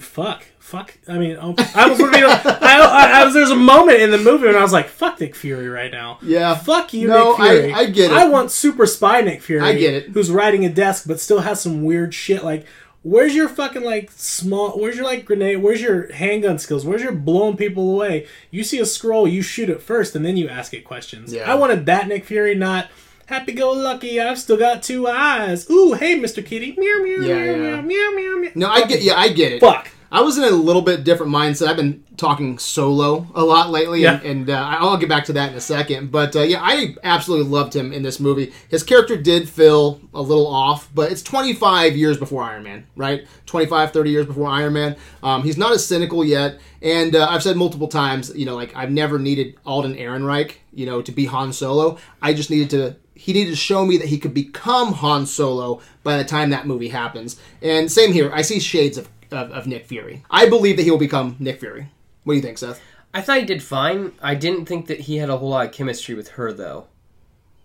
Fuck, fuck. I mean, oh, I was looking. I, I, I was. There's a moment in the movie when I was like, "Fuck Nick Fury" right now. yeah. Fuck you, No, Nick Fury. I- I get it. I want super spy Nick Fury. I get it. Who's riding a desk but still has some weird shit. Like, where's your fucking like small? Where's your like grenade? Where's your handgun skills? Where's your blowing people away? You see a Skrull, you shoot it first, and then you ask it questions. Yeah. I wanted that Nick Fury, not. happy go lucky. I've still got two eyes. Ooh, hey, Mr. Kitty. Meow meow Yeah, meow yeah. meow meow meow meow. No, I get. Yeah, I get it. Fuck. I was in a little bit different mindset. I've been talking solo a lot lately, and, and uh, I'll get back to that in a second. But uh, yeah, I absolutely loved him in this movie. His character did feel a little off, but it's 25 years before Iron Man, right? 25, 30 years before Iron Man. Um, he's not as cynical yet, and uh, I've said multiple times, you know, like I've never needed Alden Ehrenreich, you know, to be Han Solo. I just needed to he needed to show me that he could become Han Solo by the time that movie happens. And same here. I see shades of, of, of Nick Fury. I believe that he will become Nick Fury. What do you think, Seth? I thought he did fine. I didn't think that he had a whole lot of chemistry with her, though.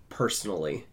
Personally,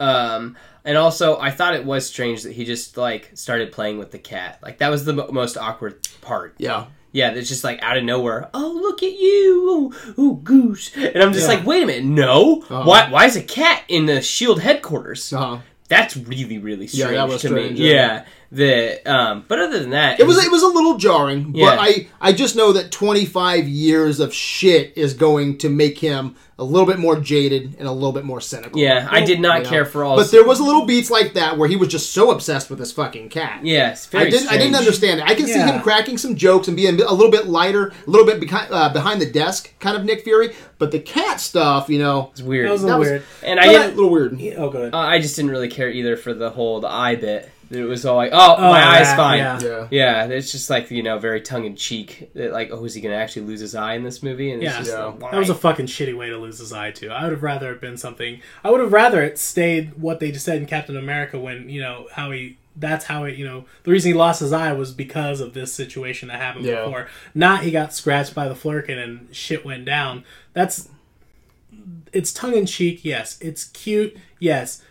um, and also I thought it was strange that he just like started playing with the cat. Like that was the mo- most awkward part. Yeah. Yeah, it's just like out of nowhere. Oh, look at you! Oh, oh goose! And I'm just Yeah. like, wait a minute, no. Why? Why is a cat in the Shield headquarters? Uh-huh. That's really, really Yeah, strange that was to strange, me. yeah. Yeah. The um, but other than that, It was it was a little jarring, Yeah. but I I just know that 25 years of shit is going to make him a little bit more jaded and a little bit more cynical. Yeah, I did not You know? care for all. But there was a little beats like that where he was just so obsessed with this fucking cat. yeah, I didn't. I didn't understand it. I can see him cracking some jokes and being a little bit lighter, a little bit behind, uh, behind the desk, kind of Nick Fury. But the cat stuff, you know, It's weird. That was a That little was- weird. and a I didn't. little weird. Yeah, Oh, go ahead. Uh, I just didn't really care either for the whole the eye bit. It was all like, oh, Oh, my eye's fine. yeah. Yeah. Yeah, it's just like you know, very tongue in cheek. Like, oh, is he gonna actually lose his eye in this movie? And it's Yeah. just Yeah. like, That was a fucking shitty way to lose his eye too. I would have rather it been something. I would have rather it stayed what they just said in Captain America when you know how he. That's how it. You know the reason he lost his eye was because of this situation that happened Yeah. before. Not he got scratched by the flerken and shit went down. That's. It's tongue in cheek. Yes. It's cute. Yes.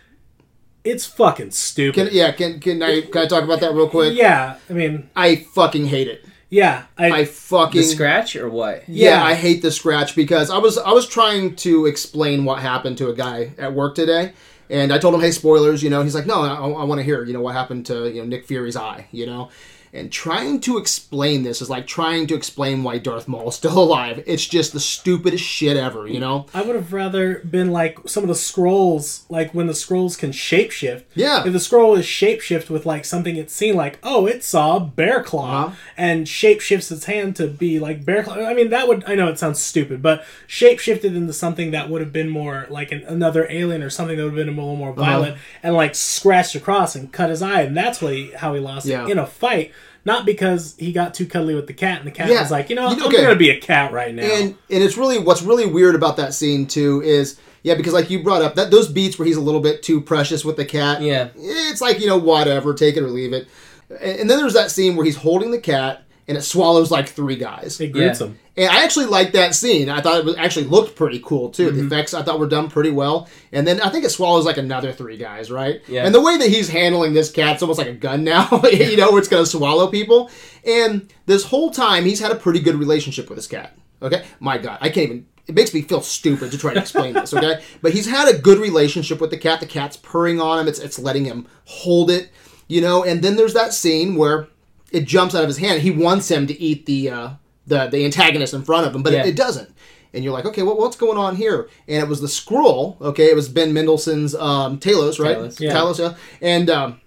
It's fucking stupid. Can, yeah, can can I can I talk about that real quick? yeah. I mean. I fucking hate it. Yeah. I. I fucking the scratch or what? Yeah, Yeah. I hate the scratch because I was I was trying to explain what happened to a guy at work today, and I told him, "Hey, spoilers," you know. He's like, "No, I, I want to hear, you know, what happened to you know Nick Fury's eye," you know. And trying to explain this is like trying to explain why Darth Maul is still alive. It's just the stupidest shit ever, you know. I would have rather been like some of the Skrulls, like when the Skrulls can shapeshift. Yeah. If the Skrull is shapeshift with like something it's seen, like oh, it saw bear claw Uh-huh. and shapeshifts its hand to be like bear claw. I mean, that would I know it sounds stupid, but shapeshifted into something that would have been more like an, another alien or something that would have been a little more Uh-huh. violent and like scratched across and cut his eye, and that's what he, how he lost it in a fight. Not because he got too cuddly with the cat, and the cat Yeah. was like, you know, You- I'm okay. gonna be a cat right now. And and it's really what's really weird about that scene too is yeah because like you brought up that those beats where he's a little bit too precious with the cat. Yeah. it's like you know whatever, take it or leave it. And, and then there's that scene where he's holding the cat and it swallows like three guys. it grits Yeah. him. And I actually liked that scene. I thought it was actually looked pretty cool too. The mm-hmm. effects I thought were done pretty well. And then I think it swallows like another three guys, right? Yeah. And the way that he's handling this cat, it's almost like a gun now. you know, where it's gonna swallow people. And this whole time, he's had a pretty good relationship with his cat. Okay, my God, I can't even. It makes me feel stupid to try to explain this. Okay, but he's had a good relationship with the cat. The cat's purring on him. It's it's letting him hold it. You know, and then there's that scene where it jumps out of his hand. He wants him to eat the uh, the the antagonist in front of him, but Yeah. it, it doesn't. And you're like, okay, well, what's going on here? And it was the scroll. Okay, it was Ben Mendelsohn's um, Talos, right? Talos. Yeah. Talos, yeah. And um,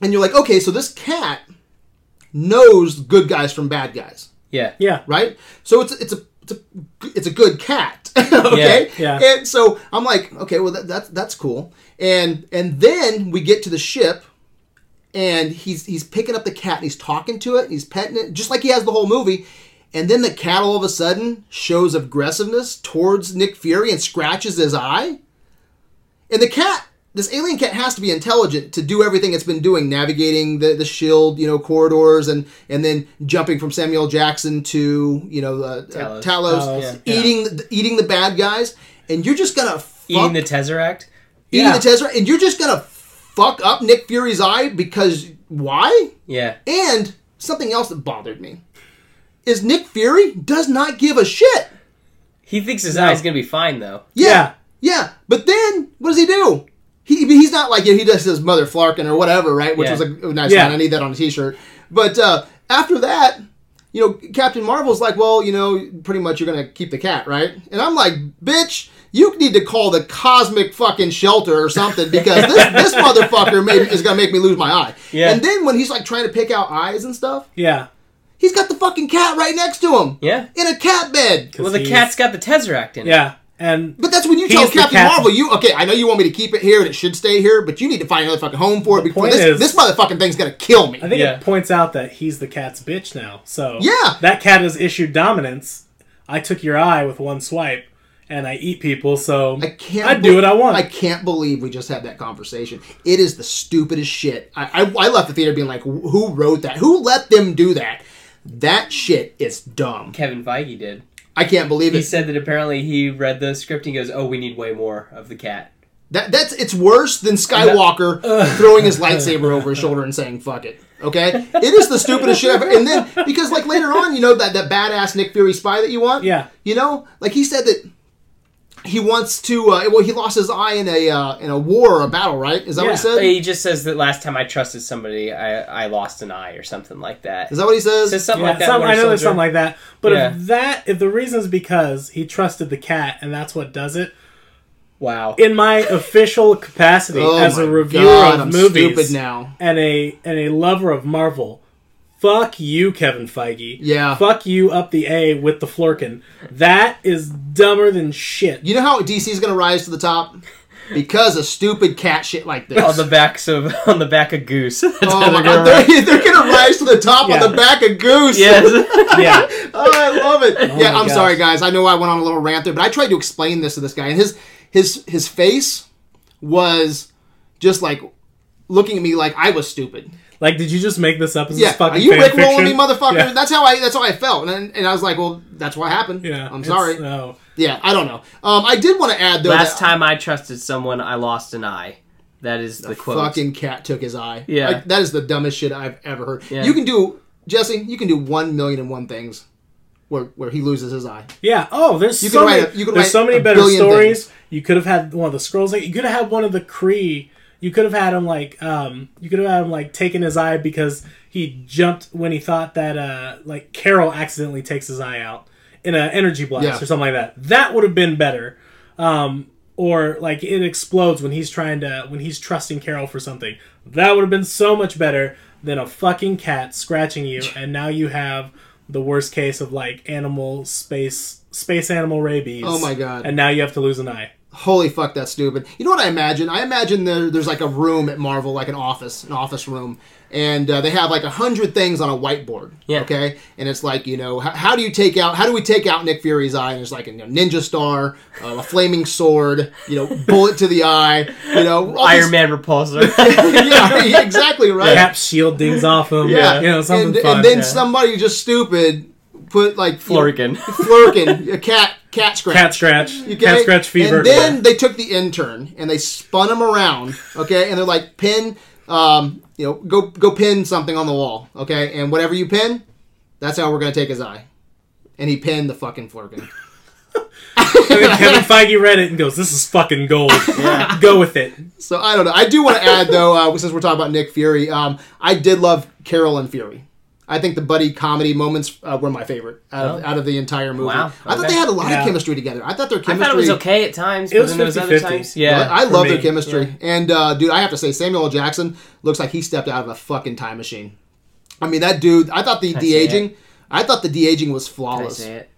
and you're like, okay, so this cat knows good guys from bad guys, Yeah. Yeah. right? So it's it's a it's a, it's a good cat, okay? Yeah, And so I'm like, okay, well that, that's that's cool. And and then we get to the ship, and he's he's picking up the cat and he's talking to it, and he's petting it, just like he has the whole movie. And then the cat all of a sudden shows aggressiveness towards Nick Fury and scratches his eye. And the cat, this alien cat, has to be intelligent to do everything it's been doing, navigating the, the shield, you know, corridors, and and then jumping from Samuel Jackson to you know uh, Talos, Talos. Talos yeah. eating the, eating the bad guys, and you're just gonna fuck, Eating the Tesseract. eating Yeah. the Tesseract, and you're just gonna fuck up Nick Fury's eye because why? Yeah. And something else that bothered me is Nick Fury does not give a shit. He thinks his No. eye's gonna be fine though. Yeah, Yeah. yeah. But then what does he do? He he's not like you know, he does his mother Flarkin or whatever, right? Which Yeah. was a nice Yeah. line. I need that on a T-shirt. But uh, after that, you know, Captain Marvel's like, well, you know, pretty much you're gonna keep the cat, right? And I'm like, bitch, you need to call the cosmic fucking shelter or something because this, this motherfucker made, is gonna make me lose my eye. Yeah. And then when he's like trying to pick out eyes and stuff, Yeah. he's got the fucking cat right next to him. Yeah. In a cat bed. Well, the he's- cat's got the Tesseract in it. Yeah. And But that's when you tell the Captain cat- Marvel, you okay? I know you want me to keep it here and it should stay here, but you need to find another fucking home for it because point this, is- this motherfucking thing's gonna kill me. I think Yeah. it points out that he's the cat's bitch now. So Yeah. that cat has issued dominance. I took your eye with one swipe, and I eat people. So I can't. I do what I want. I can't believe we just had that conversation. It is the stupidest shit. I, I, I left the theater being like, who wrote that? Who let them do that? That shit is dumb. Kevin Feige did. I can't believe He it. said that apparently he read the script and he goes, "Oh, we need way more of the cat." That that's it's worse than Skywalker throwing his lightsaber over his shoulder and saying "fuck it." Okay, it is the stupidest shit ever. And then because like later on, you know that that badass Nick Fury spy that you want. Yeah. You know, like he said that he wants to. Uh, well, he lost his eye in a uh, in a war or a battle, right? Is that what he said? He just says that last time I trusted somebody, I, I lost an eye or something like that. Is that what he says? Says something yeah, like that. some- I know there's something like that. But Yeah. if that, if the reason is because he trusted the cat and that's what does it, Wow. in my official capacity Oh as a reviewer God, of I'm movies stupid now. and a and a lover of Marvel, fuck you, Kevin Feige. Yeah. Fuck you up the A with the flerken. That is dumber than shit. You know how DC is gonna rise to the top because of stupid cat shit like this. on the backs of on the back of Goose. That's Oh my god, they're, they're gonna rise to the top Yeah. on the back of Goose. Yes. Yeah. oh, I love it. Oh yeah, my I'm gosh. sorry, guys. I know I went on a little rant there, but I tried to explain this to this guy, and his his his face was just like looking at me like I was stupid. Like, did you just make this up as Yeah, this fucking are you fan Rick rolling fiction? me, motherfucker? Yeah. That's how I that's how I felt, and and I was like, well, that's what happened. Yeah, I'm sorry. No, Yeah, I don't know. Um, I did want to add though. Last that time I trusted someone, I lost an eye. That is the, quote. fucking cat took his eye. Yeah. Like, that is the dumbest shit I've ever heard. Yeah. You can do Jesse. You can do one million and one things where where he loses his eye. yeah. Oh, there's You so many. a- you there's so many better stories. things. You could have had one of the Skrulls. You could have had one of the Kree. You could have had him like, um, you could have had him like taking his eye because he jumped when he thought that, uh, like Carol accidentally takes his eye out in an energy blast Yeah. or something like that. That would have been better. Um, or like it explodes when he's trying to when he's trusting Carol for something. That would have been so much better than a fucking cat scratching you, and now you have the worst case of like animal space space animal rabies. Oh my God. And now you have to lose an eye. Holy fuck, that's stupid. You know what I imagine? I imagine there, there's like a room at Marvel, like an office, an office room, and uh, they have like a hundred things on a whiteboard. Yeah. Okay, and it's like you know, how, how do you take out? How do we take out Nick Fury's eye? And there's like a you know, ninja star, uh, a flaming sword, you know, bullet to the eye, you know, Iron these- Man repulsor. yeah, exactly right. Cap's shield dings off him. Yeah, You know, something and, fun. and then yeah. somebody just stupid put like Flerken. Flerken, a cat, cat scratch. cat scratch. Okay? Cat scratch fever. And then they took the intern and they spun him around, okay? And they're like, pin, um, you know, go go pin something on the wall, okay? And whatever you pin, that's how we're gonna take his eye. And he pinned the fucking Flerken. And then Kevin Feige read it and goes, "This is fucking gold. Go with it." So I don't know. I do want to add though, uh, since we're talking about Nick Fury, um, I did love Carol and Fury. I think the buddy comedy moments uh, were my favorite out of, Oh. out of the entire movie. Wow, I thought they had a lot Yeah. of chemistry together. I thought their I chemistry. thought it was okay at times, It but was then there was other 50-50. times. Yeah. I for love their me. chemistry. And uh, dude, I have to say, Samuel L. Jackson looks like he stepped out of a fucking time machine. I mean, that dude. I thought the de aging. I thought the de aging was Can I flawless. say it?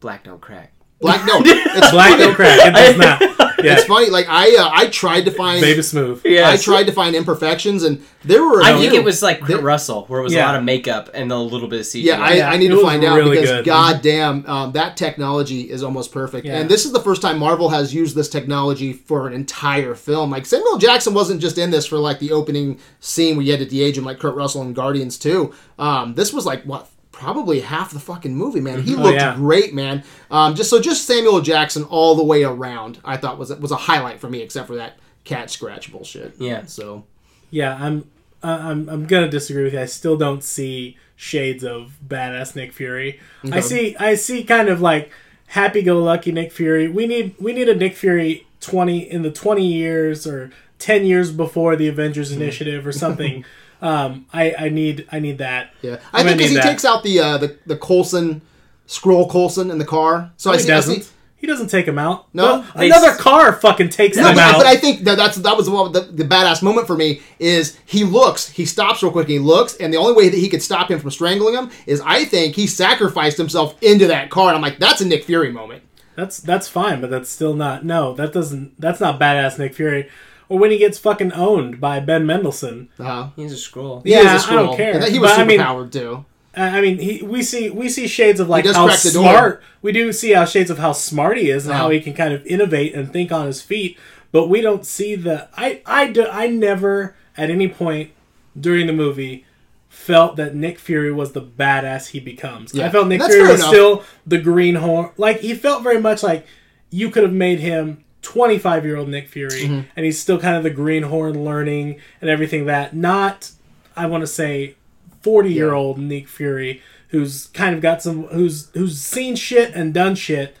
Black don't crack. Black no, it's Black don't crack. It does not. Yeah, It's funny. Like I, uh, I tried to find. baby smooth. Yeah. I tried to find imperfections, and there were. I think it was like Kurt Russell, where it was Yeah. a lot of makeup and a little bit of CGI. Yeah, I, Yeah, I need it to was find out because good. goddamn, um, that technology is almost perfect. Yeah. And this is the first time Marvel has used this technology for an entire film. Like Samuel Jackson wasn't just in this for like the opening scene where you had to de-age him like Kurt Russell in Guardians 2. Um, this was like what probably half the fucking movie, man. He looked yeah. great, man. Um, just so just Samuel Jackson all the way around, I thought was was a highlight for me, except for that cat scratch bullshit. Yeah. So Yeah, I'm. I- I'm. I'm gonna disagree with you. I still don't see shades of badass Nick Fury. I see. I see kind of like happy-go-lucky Nick Fury. We need. We need a Nick Fury twenty in the twenty years or ten years before the Avengers Initiative or something. um, I. I need. I need that. Yeah, I I'm think because he that. takes out the uh, the the Coulson, Skrull Coulson in the car. So I he see, doesn't. see. He doesn't take him out. No, they another s- car fucking takes No, him but, out. but I think that that's that was the, the the badass moment for me is he looks, he stops real quick, he looks, and the only way that he could stop him from strangling him is I think he sacrificed himself into that car, and I'm like, that's a Nick Fury moment. That's that's fine, but that's still not. No, that doesn't. That's not badass Nick Fury. Or when he gets fucking owned by Ben Mendelsohn. Uh, He's a Skrull. he Yeah, is a I don't care. he was But, I mean- superpowered too. I I mean, he, we see we see shades of like how crack the door. smart. We do see how shades of how smart he is and how Uh-huh. he can kind of innovate and think on his feet. But we don't see the. I I do, I never at any point during the movie felt that Nick Fury was the badass he becomes. Yeah. I felt Nick That's Fury was enough. still the greenhorn. Like he felt very much like you could have made him 25 year old Nick Fury, Mm-hmm. and he's still kind of the greenhorn learning and everything that. Not, I want to say, 40 year old Nick Fury who's kind of got some who's who's seen shit and done shit.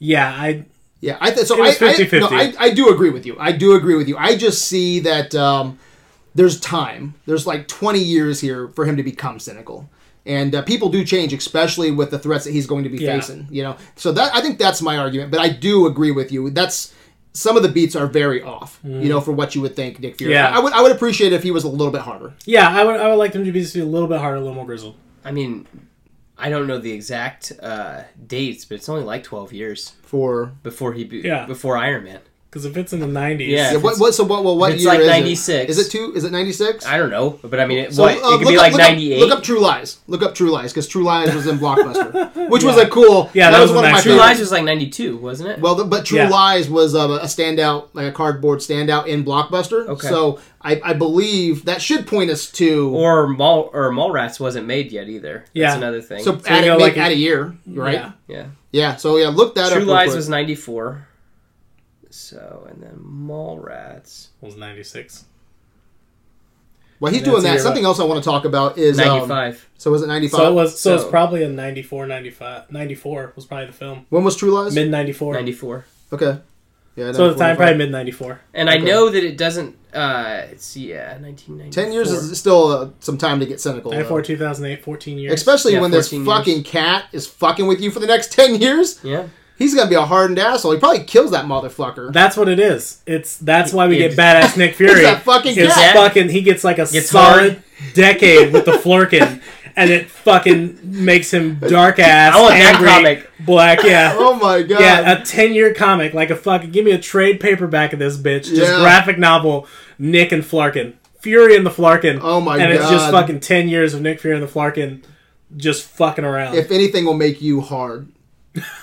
Yeah, I Yeah, I th- so I, I, 50-50. no, I I do agree with you. I do agree with you. I just see that um, there's time. There's like 20 years here for him to become cynical. And uh, people do change, especially with the threats that he's going to be Yeah. facing. You know, so that I think that's my argument. But I do agree with you. That's some of the beats are very off. You know, for what you would think Nick Fury. Mm. Yeah. I, I would I would appreciate it if he was a little bit harder. yeah I would I would like him to be just a little bit harder, a little more grizzled. I mean, I don't know the exact uh, dates, but it's only like 12 years For before he be- Yeah. before Iron Man. Because if it's in the 90s, Yeah. yeah, what, what so what what, what it's year like is 96. it? Is it two? Is it 96? I don't know, but I mean, it, So, what? uh, it could be up- like 98. Look up True Lies. Look up True Lies because True Lies was in Blockbuster, which was a cool. Yeah, that was a nice True favorite- Lies was like 92, wasn't it? Well, the, but True Yeah. Lies was uh, a standout, like a cardboard standout in Blockbuster. Okay. So I, I believe that should point us to. or Mall or Mallrats wasn't made yet either. Yeah. That's another thing. so So add, you it, make, like add a year, right? Yeah. Yeah. yeah. So yeah, look that up. True Lies was 94. So, and then Mallrats. was 96. While he's That's doing that, something else I want to talk about is um, 95. so was it ninety So it was so, it's So- probably a 94, 95. 94 was probably the film. when was True Lies? Mid 94. 94. okay. Yeah. So at the time, 94. probably mid 94. And I know that it doesn't. Uh, it's yeah, 1994. Ten years is still uh, some time to get cynical. though. 94, 2008, 14 years. Especially Yeah, when this 14 fucking cat is fucking with you for the next ten years. Yeah. He's gonna be a hardened asshole. He probably kills that motherfucker. That's what it is. It's that's why we Yeah. get badass Nick Fury. It's that fucking It's cat. fucking. He gets like a Gets solid decade with the Flerken, and it fucking makes him dark ass, I want that angry, comic. black. Yeah, Oh my god. yeah. A ten year comic, like a fucking. Give me a trade paperback of this bitch. Just Yeah. graphic novel. Nick and Flarkin, Fury and the Flarkin. Oh my god. and it's just fucking ten years of Nick Fury and the Flarkin, just fucking around. if anything will make you hard,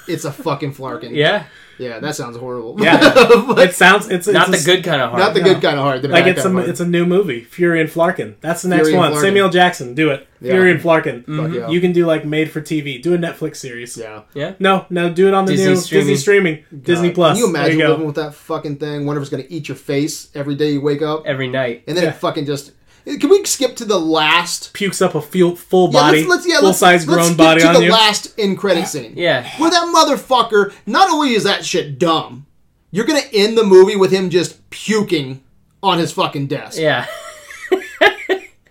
it's a fucking flarkin. Yeah. Yeah, that sounds horrible. Yeah. It sounds. It's Not it's the a- good kind of hard. not the No. good kind of hard. The Like it's a hard. it's a new movie, Fury and Flarkin. That's the next Fury one. Samuel Jackson, do it. Yeah. Fury and Flarkin. Fuck mm-hmm. yeah. You can do like made for TV. Do a Netflix series. yeah. Yeah. No, no, do it on the Disney new streaming. Disney streaming, Disney Plus. Can you imagine you living with that fucking thing? Wonder if it's gonna eat your face every day you wake up, Every night. and then Yeah. it fucking just. Can we skip to the last? Pukes up a full, full Yeah, body, let's, let's yeah, full let's, size let's grown skip body to on the you. last in credit scene. Yeah. Where that motherfucker, not only is that shit dumb, you're gonna end the movie with him just puking on his fucking desk. Yeah.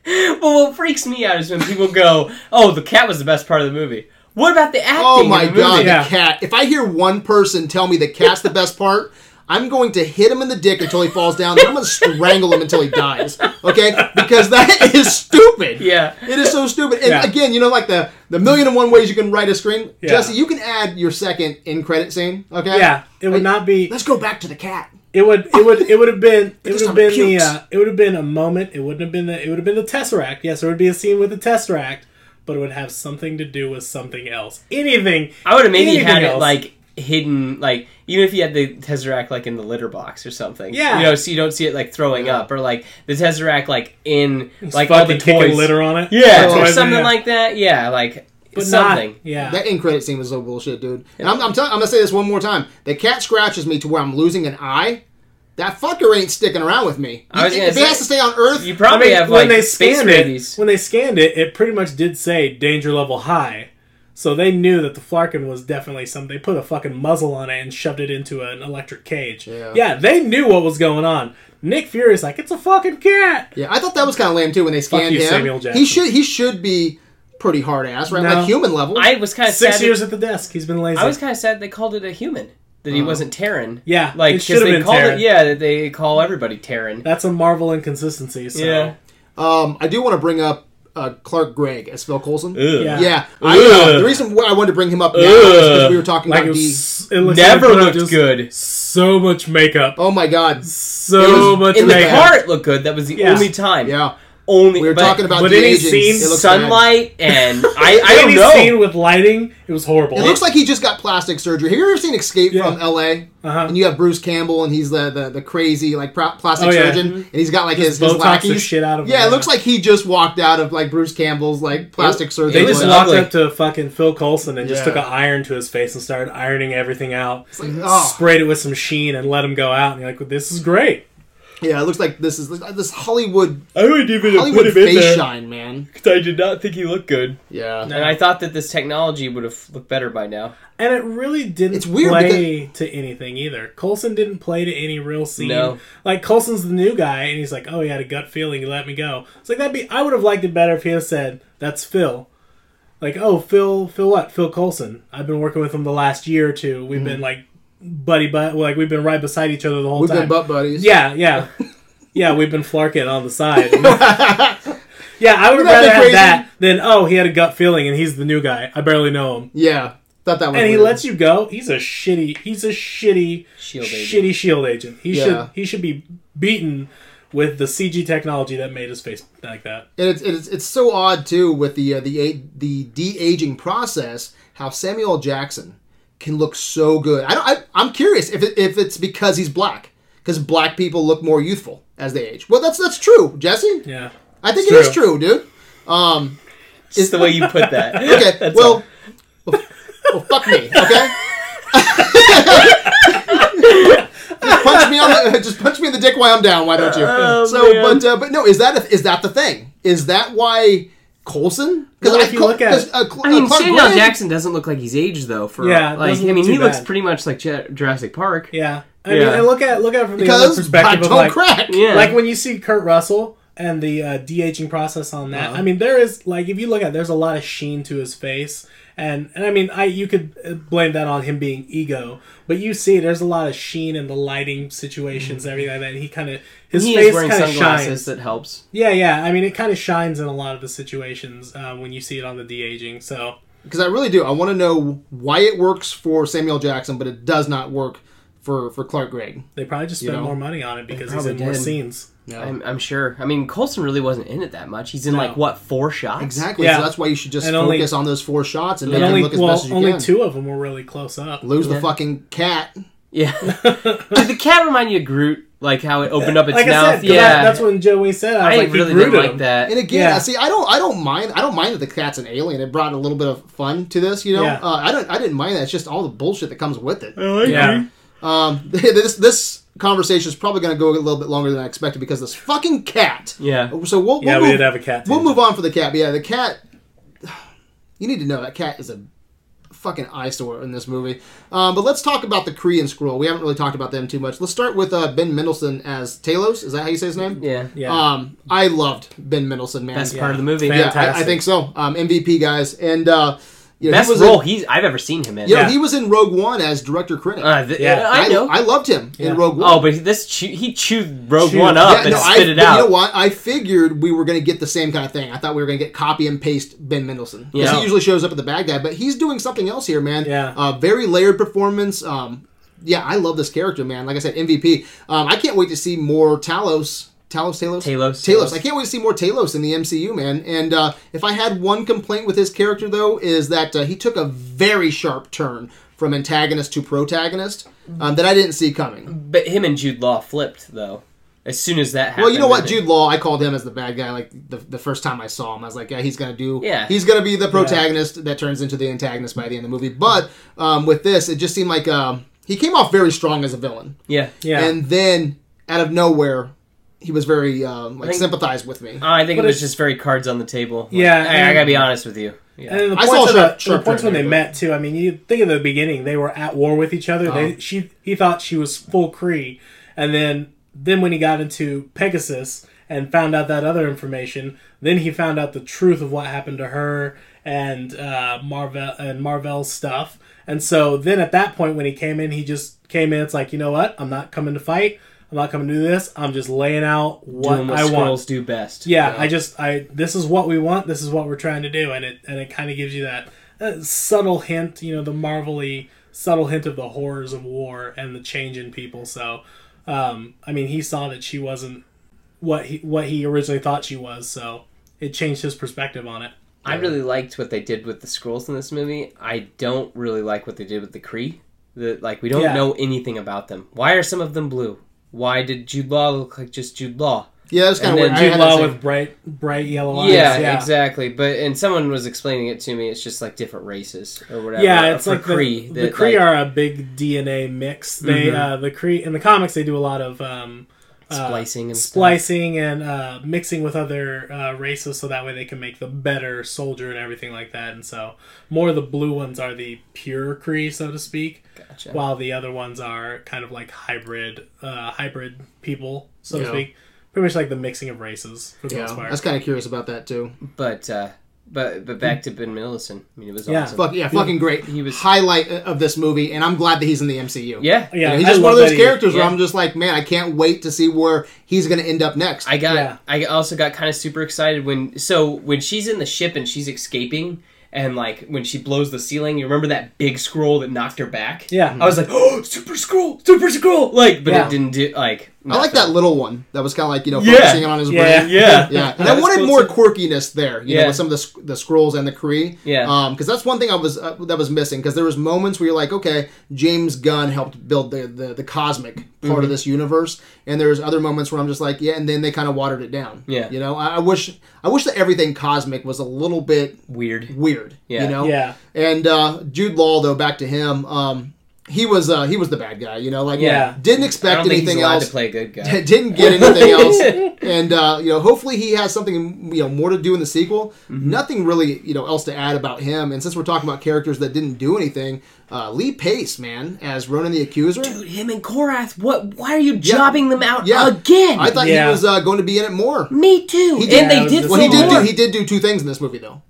well, what freaks me out is when people go, "Oh, the cat was the best part of the movie." What about the acting? Oh in my the movie? god, Yeah. the cat. If I hear one person tell me the cat's the best part, I'm going to hit him in the dick until he falls down. Then I'm going to strangle him until he dies. Okay? Because that is stupid. Yeah. It is so stupid. And Yeah. again, you know, like the, the million and one ways you can write a screen. Yeah. Jesse, you can add your second in credit scene. Okay? Yeah, it would not be. Let's go back to the cat. It would. It would. It would have been. It would have I'm been the. Uh, it would have been a moment. It wouldn't have been the. It would have been the Tesseract. Yes, there would be a scene with the Tesseract, but it would have something to do with something else. Anything. I would have maybe anything had it else. like hidden, like even if you had the tesseract like in the litter box or something. Yeah. You know, so you don't see it like throwing Yeah. up or like the tesseract like in It's like all the kicking toys. litter on it. Yeah, or Toys, something yeah. like that. Yeah, like But something. Not, yeah. That in credit scene was so bullshit, dude. And I'm, I'm, tell- I'm going to say this one more time. The cat scratches me to where I'm losing an eye. That fucker ain't sticking around with me. I was if gonna he has to stay on Earth, You probably have like space scanned babies. it, when they scanned it, it pretty much did say danger level high. So they knew that the Flarkin was definitely something. They put a fucking muzzle on it and shoved it into an electric cage. Yeah. yeah, they knew what was going on. Nick Fury's like, it's a fucking cat. Yeah, I thought that was kind of lame too when they scanned you, him. Samuel Jackson. He should he should be pretty hard ass, right? No. Like human level. I was kind of Six sad. years at the desk. He's been lazy. I was kind of sad they called it a human. That he Uh-huh. wasn't Terran. Yeah, like should have they been called Terran. it. Yeah, that they call everybody Terran. That's a Marvel inconsistency. So. Yeah. um, I do want to bring up uh, Clark Gregg as Phil Coulson. Yeah. Yeah, I, uh, the reason why I wanted to bring him up now is because we were talking Like it, about the. was, it looks like Never they looked good. So much makeup. Oh my god! So was- much In the makeup. car, it looked good. That was the Yeah. only time. Yeah, Only. we were but talking about but the any aging. scene- It looks bad. sunlight and I. I don't know. scene with lighting, it was horrible. It looks like he just got plastic surgery. Have you ever seen Escape Yeah. from L.A.? Uh-huh. And you have Bruce Campbell, and he's the the, the crazy like pro- plastic Oh, yeah. surgeon, and he's got like his, Just his Botox the lackeys. shit out of him, yeah, yeah. it looks like he just walked out of like Bruce Campbell's like plastic surgery. They just was walked up to fucking Phil Coulson and just took an iron to his face and started ironing everything out. Like, oh. Sprayed it with some sheen and let him go out. And you're like, this is great. Yeah, it looks like this is this Hollywood I would even Hollywood face shine, man. I did not think he looked good, Yeah. and I thought that this technology would have looked better by now. And it really didn't It's weird play to anything either. Coulson didn't play to any real scene. No. Like Coulson's the new guy, and he's like, "Oh, he had a gut feeling. He let me go." It's like that'd be. I would have liked it better if he had said, "That's Phil." Like, "Oh, Phil, Phil, what? Phil Coulson. I've been working with him the last year or two. We've mm-hmm. been like buddy, but like we've been right beside each other the whole time. We've been butt buddies. Yeah, yeah. yeah, we've been flarking on the side. yeah, I would Wouldn't rather be have that than, oh, he had a gut feeling and he's the new guy. I barely know him. Yeah. Thought that was And he lets you go. He's a shitty, he's a shitty, Shield agent. shitty shield agent. He Yeah. should he should be beaten with the CG technology that made his face like that. And it's, it's it's so odd too with the uh, the a- the de aging process how Samuel Jackson can look so good. I don't. I, I'm curious if it, if it's because he's black because black people look more youthful as they age. Well, that's that's true, Jesse. Yeah. I think It's it is true, dude. Um. Just the way you put that. Okay. Well, well. Well, fuck me. Okay. just punch me on the just punch me in the dick while I'm down. Why don't you? Oh, so, man. but uh, but no, is that a, is that the thing? Is that why Coulson? Well, if you look at it- uh, I mean, Samuel Jackson doesn't look like he's aged though. For Yeah, like I mean, he too looks pretty much like Ju- Jurassic Park. Yeah. I Yeah. mean, and look at look at it from the because perspective black of don't like, crack. Yeah, like when you see Kurt Russell and the uh, de aging process on that. Uh-huh. I mean, there is like if you look at, it, there's a lot of sheen to his face, and and I mean, I you could uh, blame that on him being ego, but you see, there's a lot of sheen in the lighting situations, Mm-hmm. everything like that. He kind of his he face wearing kind of sunglasses shines. that helps. Yeah, yeah. I mean, it kind of shines in a lot of the situations uh, when you see it on the de aging. So Because I really do. I want to know why it works for Samuel Jackson, but it does not work for for Clark Gregg. they probably just You spent know, more money on it because he's probably in more scenes. Yeah. I'm, I'm sure. I mean, Coulson really wasn't in it that much. He's in No. like what four shots? Exactly. Yeah. So that's why you should just And only- focus on those four shots and And make only them look as well, best as you can. only two of them were really close up. Lose the fucking cat. Yeah. Did the cat remind you of Groot? Like how it opened up its like mouth? I said, 'cause yeah. that- that's when Joey said. I was I like, really didn't like that. And again, Yeah. see, I don't, I don't mind, I don't mind that the cat's an alien. It brought a little bit of fun to this, you know. Yeah. Uh, I don't, I didn't mind that. It's just all the bullshit that comes with it. I like Yeah. Um, this this conversation is probably going to go a little bit longer than I expected because this fucking cat. Yeah. So we'll, we'll Yeah, move, we did have a cat. We'll move on for the cat. But yeah, the cat. You need to know that cat is a fucking eyesore in this movie. Um, but let's talk about the Korean Skrull. We haven't really talked about them too much. Let's start with uh, Ben Mendelsohn as Talos. Is that how you say his name? Yeah. Yeah. Um, I loved Ben Mendelsohn, man. Best Yeah. part of the movie. Fan- yeah, I, I think so. Um, MVP guys, and uh, you know, Best he was role In, he's I've ever seen him in. you know, Yeah. he was in Rogue One as director Krennic. Uh, th- Yeah. I know. I loved him Yeah. in Rogue One. oh, but this chew- he chewed Rogue Chewed. One up yeah, and no, I, spit it out. You know what? I figured we were going to get the same kind of thing. I thought we were going to get copy and paste Ben Mendelsohn. Because Yeah. he usually shows up at the bad guy, but he's doing something else here, man. Yeah. Uh, very layered performance. Um, yeah, I love this character, man. Like I said, MVP. Um, I can't wait to see more Talos. Talos, Talos, Talos. Talos. I can't wait to see more Talos in the MCU, man. And uh, if I had one complaint with his character, though, is that uh, he took a very sharp turn from antagonist to protagonist um, that I didn't see coming. But him and Jude Law flipped though. As soon as that happened. Well, you know what, I Jude Law, I called him as the bad guy. Like the, the first time I saw him, I was like, yeah, he's gonna do. Yeah. he's gonna be the protagonist that turns into the antagonist by the end of the movie. But um, with this, it just seemed like um, he came off very strong as a villain, Yeah. Yeah. and then out of nowhere, he was very um, like think- sympathized with me. Oh, I think But it was just very cards on the table. Like, Yeah, I, I gotta be honest with you. Yeah. And in the I points, saw of Sharp- the, Sharp the points when they Turner, met too. I mean, you think of the beginning; they were at war with each other. Uh-huh. They she he thought she was full Kree, and then then when he got into Pegasus and found out that other information. Then he found out the truth of what happened to her and uh, Marvel and Marvel's stuff. And so then at that point, when he came in, he just came in. It's like you know what? I'm not coming to fight. I'm not coming to do this. I'm just laying out what Doing what I want. Skrulls do best. Yeah, I just I this is what we want. This is what we're trying to do, and it and it kind of gives you that uh, subtle hint, you know, the marvelly subtle hint of the horrors of war and the change in people. So, um, I mean, he saw that she wasn't what he what he originally thought she was, so it changed his perspective on it. I really liked what they did with the scrolls in this movie. I don't really like what they did with the Kree. The like we don't Yeah. know anything about them. Why are some of them blue? Why did Jude Law look like just Jude Law? Yeah, it's kind of weird. Jude Law with bright bright yellow eyes. yeah, yeah. exactly. But and someone was explaining it to me. It's just like different races or whatever. Yeah, it's like Kree. the, the that, Kree like, are a big DNA mix. They Mhm. uh, the Kree in the comics they do a lot of um, splicing and stuff. splicing and uh, mixing with other uh, races so that way they can make the better soldier and everything like that. And so more of the blue ones are the pure Kree, so to speak, Gotcha. while the other ones are kind of like hybrid uh, hybrid people, so to speak. Pretty much like the mixing of races for the Yeah, most I was kind of curious about that too. But uh, but but back to Ben Mendelsohn. I mean, it was Yeah. awesome. Fuck yeah, fucking great. He was- highlight of this movie, and I'm glad that he's in the MCU. Yeah, yeah, You know, he's I just one of those that he- characters where. I'm just like, man, I can't wait to see where he's going to end up next. I got. Yeah. I also got kind of super excited when. So when she's in the ship and she's escaping, and like when she blows the ceiling, you remember that big Skrull that knocked her back? Yeah. I was like, oh, super Skrull, super Skrull, like, but Yeah. it didn't do like. I like that little one that was kind of like you know Yeah. focusing on his Yeah. brain. Yeah, Yeah, and I wanted more quirkiness there, you know, with some of the the Skrulls and the Kree. Yeah. Um, because that's one thing I was uh, that was missing. Because there was moments where you're like, okay, James Gunn helped build the the, the cosmic part Mm-hmm. of this universe, and there's other moments where I'm just like, yeah, and then they kind of watered it down. Yeah. You know, I, I wish I wish that everything cosmic was a little bit weird. weird. Yeah. You know. Yeah. And uh, Jude Law, though, back to him. Um, he was uh, he was the bad guy. You know, like Yeah. didn't I expect don't think he's anything else to play a good guy. didn't get anything else and uh, you know hopefully he has something you know more to do in the sequel Mm-hmm. nothing really you know else to add about him and since we're talking about characters that didn't do anything uh, lee pace man as ronan the accuser Dude, him and Korath. What? Why are you jobbing them out Yeah. again? i thought Yeah. he was uh, going to be in it more Me too. He did- and they did. the well he did do he did do two things in this movie though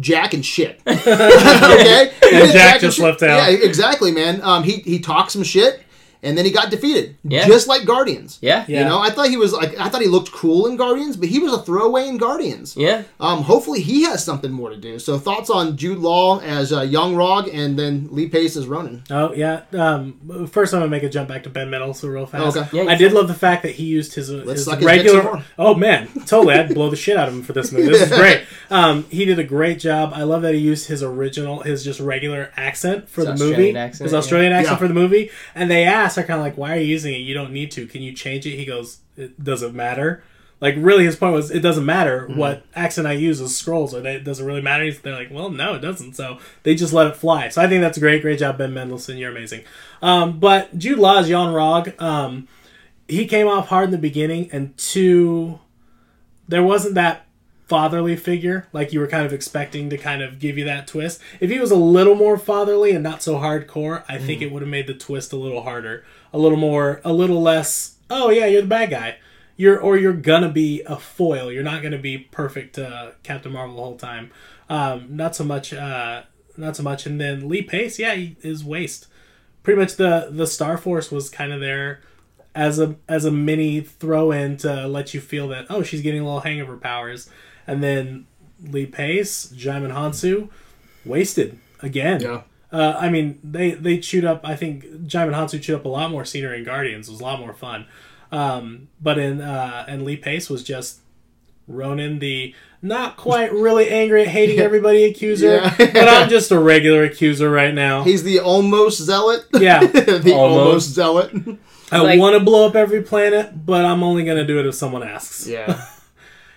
Jack and shit. okay, He did Jack just shit. left out. Yeah, exactly, man. Um, he he talked some shit, and then he got defeated, Yeah. just like Guardians. Yeah. Yeah. You know, I thought he was like I thought he looked cool in Guardians, but he was a throwaway in Guardians. Yeah. Um, hopefully he has something more to do. So thoughts on Jude Law as uh, Yon-Rogg and then Lee Pace as Ronan. Oh yeah. Um, first, I'm gonna make a jump back to Ben Mendelsohn so real fast. Okay. Yeah, I did love the fact that he used his, Let's his suck his regular. some oh man, totally! I'd blow the shit out of him for this movie. This is great. Um, he did a great job. I love that he used his original, his just regular accent for His the movie, accent, his yeah. Australian accent Yeah. for the movie. And they asked, "Are kind of like, why are you using it? You don't need to. Can you change it?" He goes, "It doesn't matter." Like really, his point was, it doesn't matter Mm-hmm. what accent I use as Skrulls, or it doesn't really matter. They're like, well, no, it doesn't. So they just let it fly. So I think that's a great, great job, Ben Mendelsohn. You're amazing. Um, but Jude Law Law's Yon-Rogg, um, he came off hard in the beginning, and two, there wasn't that fatherly figure like you were kind of expecting to kind of give you that twist. If he was a little more fatherly and not so hardcore, I think it would have made the twist a little harder, a little more, a little less. Oh yeah, you're the bad guy. You're or you're gonna be a foil. You're not gonna be perfect uh, Captain Marvel the whole time. Um, not so much. Uh, not so much. And then Lee Pace, yeah, he is waste. Pretty much the the Star Force was kind of there as a as a mini throw in to let you feel that oh she's getting a little hang of her powers, and then Lee Pace, Djimon Hounsou, wasted again. Yeah. Uh, I mean they they chewed up. I think Djimon Hounsou chewed up a lot more scenery in Guardians. It was a lot more fun. Um, but in uh, and Lee Pace was just Ronan the not quite really angry at hating everybody accuser, Yeah. but I'm just a regular accuser right now. He's the almost zealot. Yeah. the almost, Almost. zealot. I Like- want to blow up every planet, but I'm only going to do it if someone asks. yeah.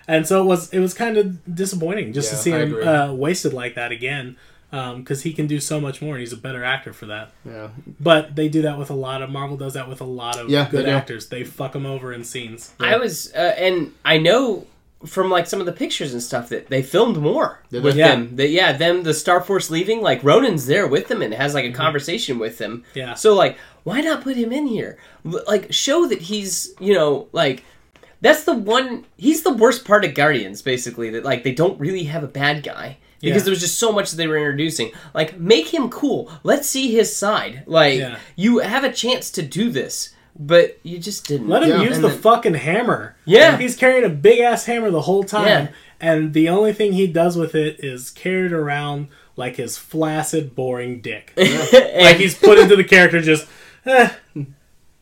And so it was it was kind of disappointing just to see I him uh, wasted like that again because he can do so much more and he's a better actor for that. Yeah. But they do that with a lot of Marvel does that with a lot of Yeah, good they actors. They fuck them over in scenes. I was, uh, and I know from like some of the pictures and stuff that they filmed more Did with they? Yeah. them. That yeah, them the Star Force leaving, like Ronan's there with them and has like a conversation with them. Yeah. So like, why not put him in here? Like, show that he's you know like. That's the one. He's the worst part of Guardians, basically. That like they don't really have a bad guy because Yeah. there was just so much that they were introducing. Like, make him cool. Let's see his side. Like, Yeah. you have a chance to do this, but you just didn't. Let him Yeah. use And the then- fucking hammer. Yeah. He's carrying a big ass hammer the whole time. Yeah. And the only thing he does with it is carry it around like his flaccid, boring dick. like he's put into the character just, eh,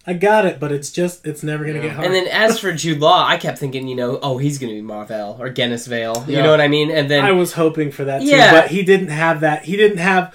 I got it, but it's just, it's never going to Yeah. get hard. and then as for Jude Law, I kept thinking, you know, oh, he's gonna be Marvel or Genis-Vell. You Yeah. know what I mean? And then I was hoping for that too, Yeah. but he didn't have that. He didn't have.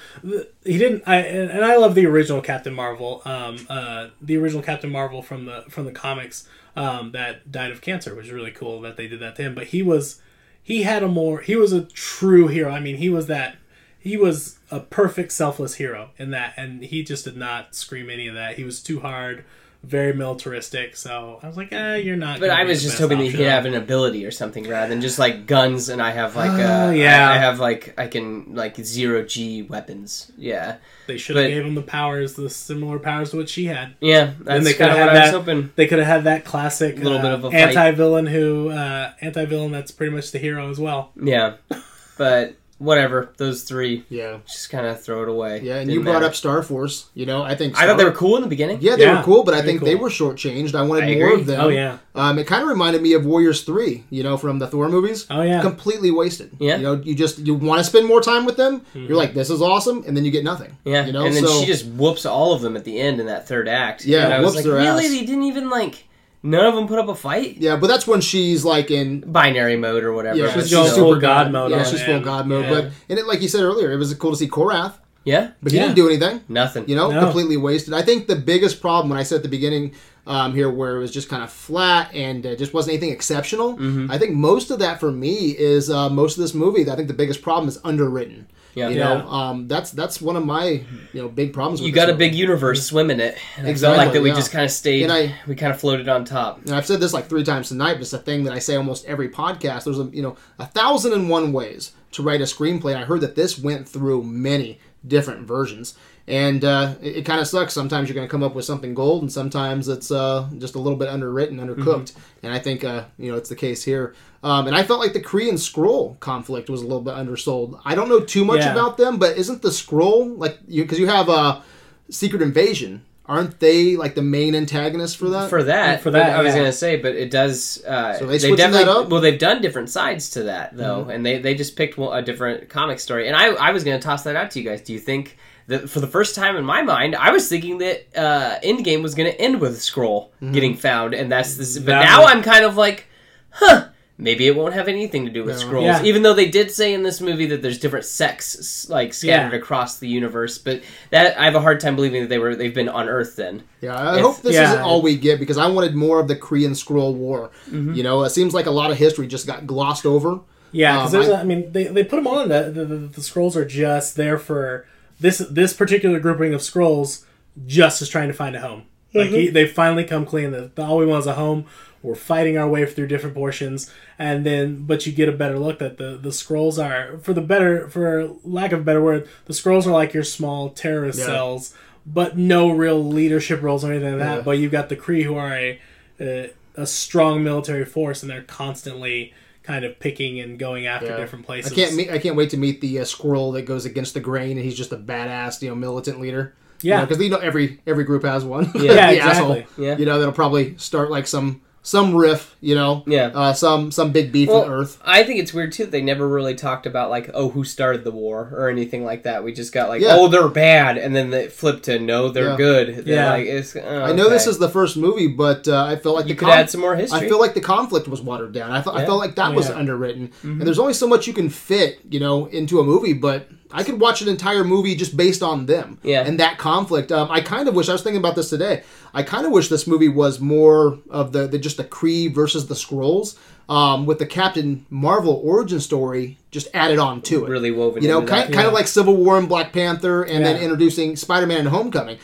He didn't. I and and I love the original Captain Marvel. Um, uh, the original Captain Marvel from the from the comics. Um, that died of cancer, which is really cool that they did that to him. But he was, he had a more. He was a true hero. I mean, he was that. He was a perfect selfless hero in that, and he just did not scream any of that. He was too hard, very militaristic. So I was like, eh, you're not. But I was just hoping that he'd have an ability or something rather than just like guns and I have like uh Oh, yeah. I, I have like I can like zero G weapons. Yeah. They should have gave him the powers, the similar powers to what she had. Yeah. That's they kind of what had I was that- hoping. They could have had that classic Little uh, bit of a anti-villain who uh, anti-villain that's pretty much the hero as well. Yeah. But whatever, those three Yeah. just kind of throw it away. Yeah, and Didn't you brought matter. up Star Force. You know, I think I thought they were cool in the beginning. Yeah, they Yeah, were cool, but I very think they cool. were shortchanged. I wanted I more of them. Oh yeah, Um, it kind of reminded me of Warriors Three. You know, from the Thor movies. oh yeah. Completely wasted. Yeah. You know, you just you want to spend more time with them. Mm-hmm. You're like, this is awesome, and then you get nothing. Yeah, You know, and then so she just whoops all of them at the end in that third act. Yeah, and I was whoops like, their really? ass. They didn't even like. None of them put up a fight. yeah, but that's when she's like in Binary mode or whatever. yeah, she's she's going still- full super god mode Yeah, on she's it, full god mode. yeah. But and it, like you said earlier, it was cool to see Korath, Yeah, but he Yeah. didn't do anything. nothing. You know, No. completely wasted. I think the biggest problem when I said at the beginning um, here, where it was just kind of flat and uh, just wasn't anything exceptional. Mm-hmm. I think most of that for me is uh, most of this movie. I think the biggest problem is underwritten. Yeah. you Yeah. know, um, that's that's one of my you know big problems. With you this got a movie. big universe swim in it. And I Exactly, felt like that we yeah. just kind of stayed. And I- we kind of floated on top. and I've said this like three times tonight, but it's a thing that I say almost every podcast. There's a you know a thousand and one ways to write a screenplay. And I heard that this went through many different versions, and uh, it, it kind of sucks. Sometimes you're going to come up with something gold, and sometimes it's uh, just a little bit underwritten, undercooked. And I think uh, you know it's the case here. Um, and I felt like the Kree and Skrull conflict was a little bit undersold. I don't know too much Yeah. about them, but isn't the Skrull like you because you have a Secret Invasion? Aren't they like the main antagonist for that? For that, For that, but I was yeah. gonna say, but it does. Uh, So they switching that definitely up? Mm-hmm. well, they've done different sides to that though, and they they just picked a different comic story. And I I was gonna toss that out to you guys. Do you think that for the first time in my mind, I was thinking that uh, Endgame was gonna end with Skrull Mm-hmm. getting found, and that's this. But That now one- I'm kind of like, huh. Maybe it won't have anything to do with No. Skrulls, Yeah. even though they did say in this movie that there's different sects like scattered Yeah. across the universe. But that I have a hard time believing that they were they've been on Earth then. Yeah, I If- hope this yeah. isn't all we get because I wanted more of the Korean Skrull War. Mm-hmm. You know, it seems like a lot of history just got glossed over. Yeah, because Um, there's. I- a- I mean, they, they put them on. The, the, the, the Skrulls are just there for this this particular grouping of Skrulls. Just is trying to find a home. Like Mm-hmm. he, they finally come clean. That all we want is a home. We're fighting our way through different portions, and then but you get a better look that the the Skrulls are for the better for lack of a better word. The scrolls are like your small terrorist Yeah. cells, but no real leadership roles or anything like that. Yeah. But you've got the Kree who are a a, a strong military force, and they're constantly kind of picking and going after Yeah. different places. I can't meet, I can't wait to meet the uh, Skrull that goes against the grain and he's just a badass, you know, militant leader. Yeah. because you, know every every group has one. Yeah, The exactly. Yeah. You know, that'll probably start like some some riff. You know, Yeah. uh, some some big beef Well, with Earth. I think it's weird too. that They never really talked about like, oh, who started the war or anything like that. We just got like, Yeah. oh, they're bad, and then they flip to no, they're Yeah. good. They're Yeah. like, it's, oh, I know this is the first movie, but uh, I feel like You the could con- add some more history. I feel like the conflict was watered down. I, thought I felt like that was yeah. underwritten, and there's only so much you can fit, you know, into a movie. But I could watch an entire movie just based on them, Yeah. and that conflict. Um, I kind of wish I was thinking about this today. I kind of wish this movie was more of the, the just the Kree versus the Skrulls, um, with the Captain Marvel origin story just added on to it. really woven. You know, into kind, that. kind of like Civil War and Black Panther, and then introducing Spider-Man and Homecoming.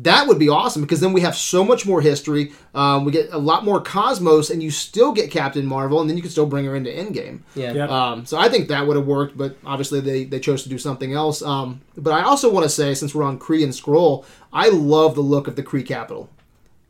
That would be awesome because then we have so much more history. Um, we get a lot more Cosmos, and you still get Captain Marvel, and then you can still bring her into Endgame. yeah. Yep. Um, so I think that would have worked, but obviously they, they chose to do something else. Um, but I also want to say, since we're on Kree and Skrull, I love the look of the Kree capital.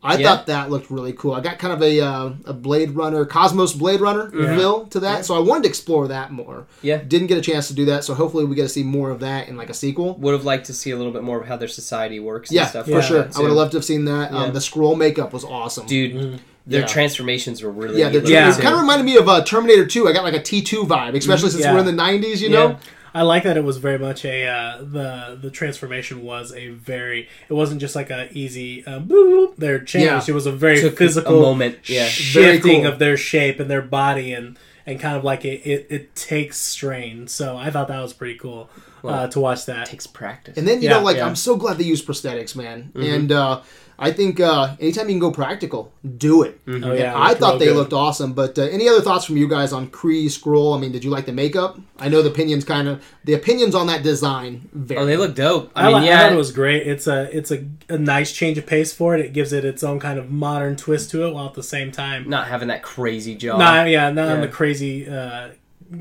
I Yeah. thought that looked really cool. I got kind of a uh, a Blade Runner, Cosmos Blade Runner feel to that, so I wanted to explore that more. Yeah. Didn't get a chance to do that, so hopefully we get to see more of that in like a sequel. Would have liked to see a little bit more of how their society works. Yeah, and stuff for like sure. I would have loved to have seen that. Yeah. Um, the Skrull makeup was awesome. Dude, their Yeah. transformations were really yeah, neat the, Yeah. it kind of reminded me of uh, Terminator 2. I got like a T2 vibe, especially since Yeah. we're in the 90s, you Yeah. know? I like that it was very much a uh, the the transformation was a very it wasn't just like a easy uh, boop, they're changed. Yeah. It was a very Took a physical moment, yeah. Very shifting cool. of their shape and their body and and kind of like it it, it takes strain. So I thought that was pretty cool uh, to watch that. takes practice. And then, you Yeah, know, like, yeah. I'm so glad they use prosthetics, man. Mm-hmm. And uh, I think uh, anytime you can go practical, do it. Mm-hmm. Oh yeah, I thought they good. looked awesome. But uh, any other thoughts from you guys on Kree Skrull? I mean, did you like the makeup? I know the opinions kind of the opinions on that design vary. oh, they look dope. I, I, mean, li- yeah, I thought it was great. It's a it's a, a nice change of pace for it. It gives it its own kind of modern twist to it, while at the same time, not having that crazy jaw. not yeah, not on the crazy uh,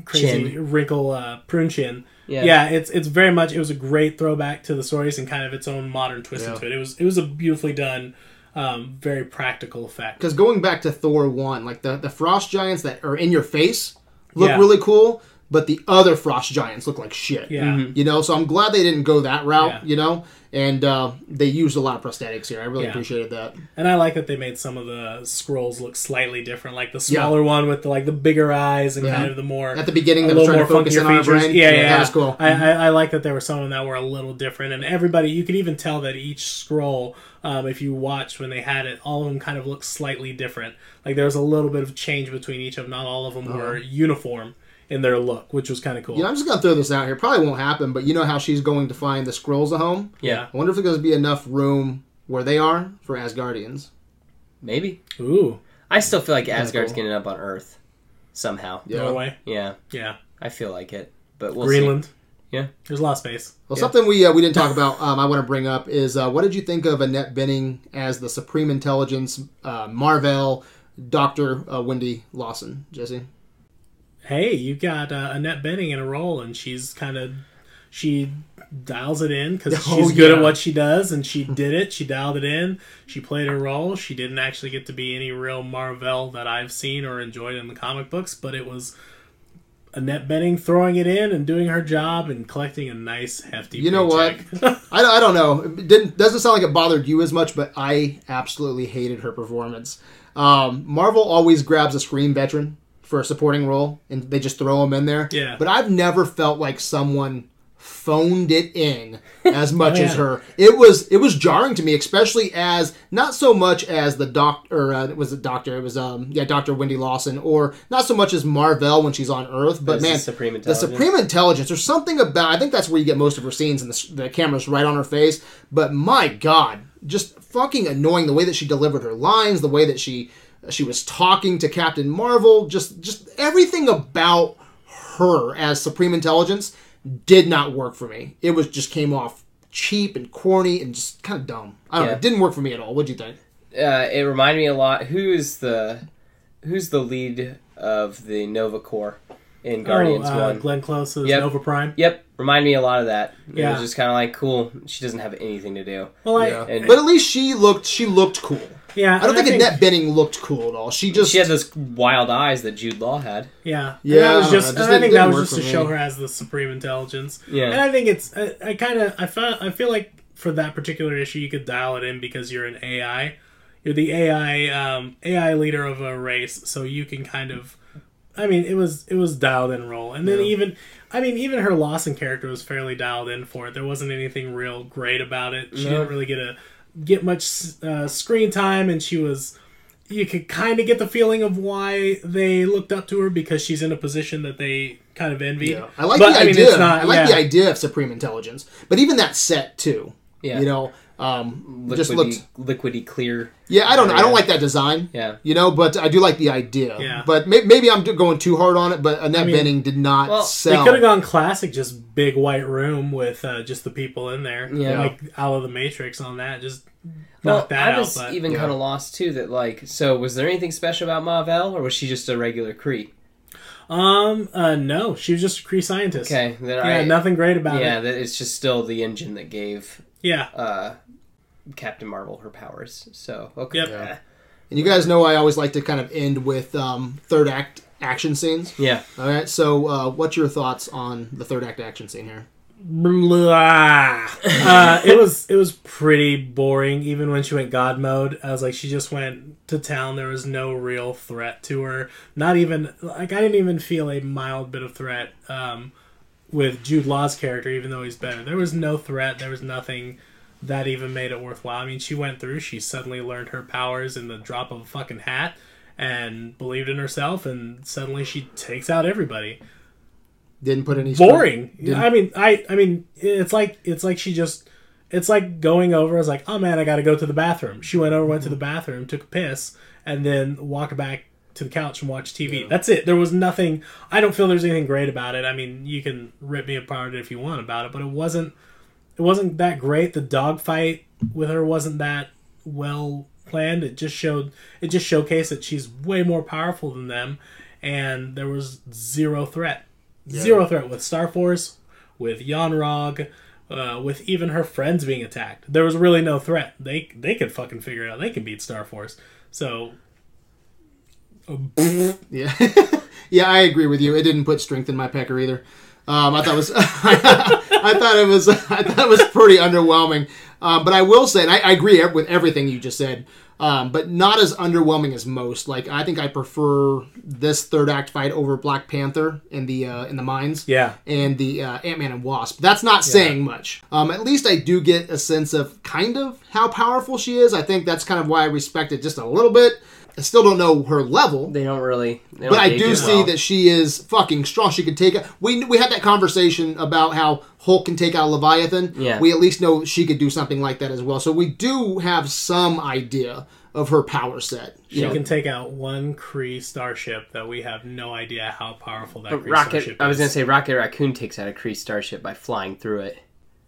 crazy Chin. wrinkle uh, prune chin. Yeah. Yeah. it's it's very much. It was a great throwback to the stories and kind of its own modern twist Yeah. into it. It was it was a beautifully done, um, very practical effect. Because going back to Thor one, like the the frost giants that are in your face look Yeah. really cool, but the other frost giants look like shit. Yeah. Mm-hmm. You know, so I'm glad they didn't go that route. Yeah. You know, and uh, they used a lot of prosthetics here. I really Yeah. appreciated that. And I like that they made some of the Skrulls look slightly different, like the smaller one with the, like the bigger eyes and Yeah. kind of the more At the beginning, a they was little trying to focus in on our brain. Yeah, yeah, that was cool. I, I, I like that there were some of them that were a little different, and everybody you could even tell that each Skrull, um, if you watched when they had it, all of them kind of looked slightly different. Like there was a little bit of change between each of them. Not all of them were uniform in their look, which was kind of cool. You know, I'm just gonna throw this out here. Probably won't happen, but you know how she's going to find the Skrulls a home. Yeah, I wonder if there's going to be enough room where they are for Asgardians. maybe. Ooh, I still feel like Asgard's cool. getting up on Earth somehow. Yeah. Norway, Yeah, yeah, I feel like it, but we'll Greenland. Yeah. there's a lot of space. Well, Yeah. something we uh, we didn't talk about. Um, I want to bring up is uh, what did you think of Annette Bening as the Supreme Intelligence, uh, Marvel, Doctor uh, Wendy Lawson, Jesse? Hey, you got uh, Annette Bening in a role, and she's kind of she dials it in because Oh, she's good yeah. at what she does, and she did it. She dialed it in. She played her role. She didn't actually get to be any real Marvel that I've seen or enjoyed in the comic books, but it was. Annette Bening throwing it in and doing her job and collecting a nice hefty. You know what? I, I don't know. It didn't doesn't sound like it bothered you as much, but I absolutely hated her performance. Um, Marvel always grabs a screen veteran for a supporting role, and they just throw them in there. Yeah. But I've never felt like someone phoned it in as much Oh, as her. It was it was jarring to me, especially as not so much as the doctor. Uh, it was a doctor. It was um yeah Doctor Wendy Lawson, or not so much as Marvel when she's on Earth. But As the man, Supreme the Supreme Intelligence. There's something about. I think that's where you get most of her scenes, and the, the camera's right on her face. But my God, just fucking annoying the way that she delivered her lines, the way that she she was talking to Captain Marvel. Just just everything about her as Supreme Intelligence did not work for me. It was just came off cheap and corny and just kind of dumb. I don't know. It didn't work for me at all. What'd you think? uh, it reminded me a lot. Who is the who's the lead of the Nova Corps in Guardians oh, uh, One? Glenn Close's Yep. Nova Prime. Yep, remind me a lot of that. Yeah. It was just kind of like cool. She doesn't have anything to do. Well, I, Yeah. And- But at least she looked she looked cool. Yeah, I don't and think Annette Bening looked cool at all. She just She had those wild eyes that Jude Law had. Yeah, Yeah, And that I was just. it just and I think that was just to for show her as the supreme intelligence. Yeah. and I think it's. I, I kind of. I felt. I feel like for that particular issue, you could dial it in because you're an AI. You're the AI um, AI leader of a race, so you can kind of. I mean, it was it was dialed in role, and then Yeah. even. I mean, even her Lawson character was fairly dialed in for it. There wasn't anything real great about it. She No. didn't really get a get much uh, screen time, and she was you could kind of get the feeling of why they looked up to her because she's in a position that they kind of envy. Yeah, I like But, the I mean, idea. it's not- I like yeah. the idea of supreme intelligence, but even that set too. Yeah. You know, um, Liquidy, just looked. liquidy clear. Yeah, I don't know. I don't like that design. Yeah. You know, but I do like the idea. Yeah. But may- maybe I'm going too hard on it. But Annette mean, Bening did not well, they They could have gone classic, just big white room with uh, just the people in there, Yeah. like out of the Matrix on that. Just Well, knock that I was out. But even Yeah. kind of lost too. That like, so was there anything special about Marvel, or was she just a regular Kree? um, uh, no, she was just a Kree scientist. Okay, then Yeah, I, nothing great about yeah, it. Yeah, it's just still the engine that gave Yeah, uh, Captain Marvel her powers. So okay. Yep. Yeah. And you guys know I always like to kind of end with um, third act action scenes. Yeah. All right. So, uh, what's your thoughts on the third act action scene here? Blah. uh, it was it was pretty boring. Even when she went God mode, I was like, she just went to town. There was no real threat to her. Not even like I didn't even feel a mild bit of threat um, with Jude Law's character, even though he's better. There was no threat. There was nothing that even made it worthwhile. I mean, she went through. She suddenly learned her powers in the drop of a fucking hat and believed in herself, and suddenly she takes out everybody Didn't put any boring. I mean, I I mean, it's like it's like she just it's like going over. It's like, oh man, I got to go to the bathroom. She went over, went to the mm-hmm. bathroom, took a piss, and then walked back to the couch and watched TV. That's it. There was nothing. I don't feel there's anything great about it. I mean, you can rip me apart if you want about it, but it wasn't. It wasn't that great. The dogfight with her wasn't that well planned. It just showed. It just showcased that she's way more powerful than them, and there was zero threat. Zero threat with Star Force, with Yon-Rogg, uh, with even her friends being attacked. There was really no threat. They they could fucking figure it out. They can beat Star Force. So Yeah, yeah, I agree with you. It didn't put strength in my pecker either. Um, I thought it was, I thought it was, I thought it was pretty underwhelming. Um, but I will say, and I, I agree with everything you just said, um, but not as underwhelming as most. Like I think I prefer this third act fight over Black Panther in the uh, in the mines. yeah, and the uh, Ant Man and Wasp. That's not saying much. Um, at least I do get a sense of kind of how powerful she is. I think that's kind of why I respect it just a little bit. I still don't know her level, They don't really. They but don't I do see well. that she is fucking strong. She could take. We we had that conversation about how Hulk can take out Leviathan. Yeah. We at least know she could do something like that as well. So we do have some idea of her power set. She know, can take out one Kree starship that we have no idea how powerful that Kree Rocket. starship is. I was gonna say Rocket Raccoon takes out a Kree starship by flying through it.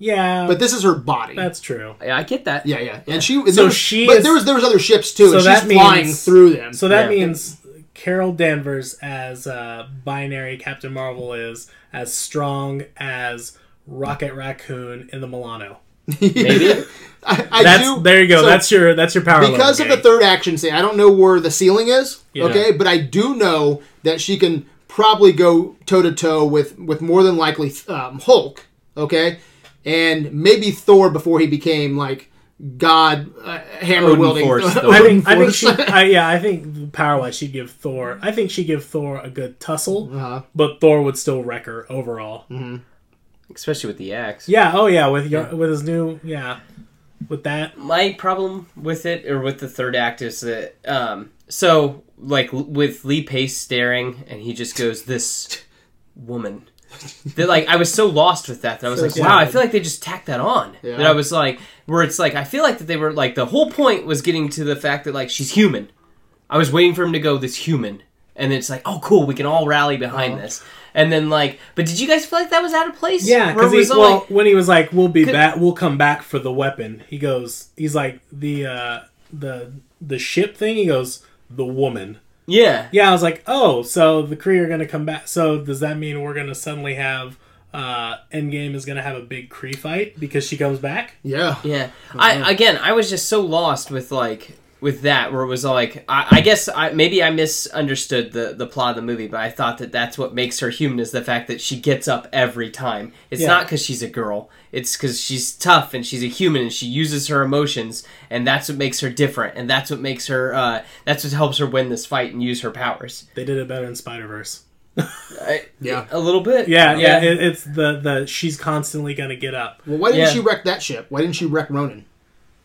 Yeah, but this is her body. that's true. Yeah, I get that. yeah, yeah, and she. So there was, she but is- there was there was other ships too. So and she's that flying means- through them. So that Yeah. means Carol Danvers as uh, binary Captain Marvel is as strong as Rocket Raccoon in the Milano. Maybe. I, I That's do. there you go. so that's your that's your power. because of level, the third action scene. I don't know where the ceiling is. Yeah. Okay, but I do know that she can probably go toe to toe with with more than likely um, Hulk. Okay, and maybe Thor before he became like God uh, hammer Odin wielding. Force, Thor. I think I think she I, yeah I think power wise she'd give Thor I think she'd give Thor a good tussle, Uh-huh. but Thor would still wreck her overall. Especially with the axe. Yeah. Oh yeah. With your with his new yeah. With that. my problem with it or with the third act is that um so like with Lee Pace staring and he just goes this woman that like I was so lost with that that I was like So wow I feel like they just tacked that on Yeah. that I was like where it's like I feel like that they were like the whole point was getting to the fact that like she's human I was waiting for him to go this human and then it's like oh cool we can all rally behind Uh-huh. this and then like but did you guys feel like that was out of place Yeah, because well like- when he was like, "We'll be back. We'll come back for the weapon." He goes, "He's like the uh, the the ship thing." He goes, "The woman." Yeah Yeah, I was like, "Oh, so the Kree are gonna come back. So does that mean we're gonna suddenly have uh, Endgame is gonna have a big Kree fight because she comes back?" yeah, Yeah, I again, I was just so lost with like with that, where it was like, I, I guess I maybe I misunderstood the the plot of the movie, but I thought that that's what makes her human is the fact that she gets up every time. It's Yeah. not because she's a girl; it's because she's tough and she's a human and she uses her emotions, and that's what makes her different, and that's what makes her. Uh, that's what helps her win this fight and use her powers. They did it better in Spider Verse. Yeah. a little bit. Yeah, yeah. It, it's the the she's constantly gonna get up. Well, why didn't Yeah. she wreck that ship? Why didn't she wreck Ronan?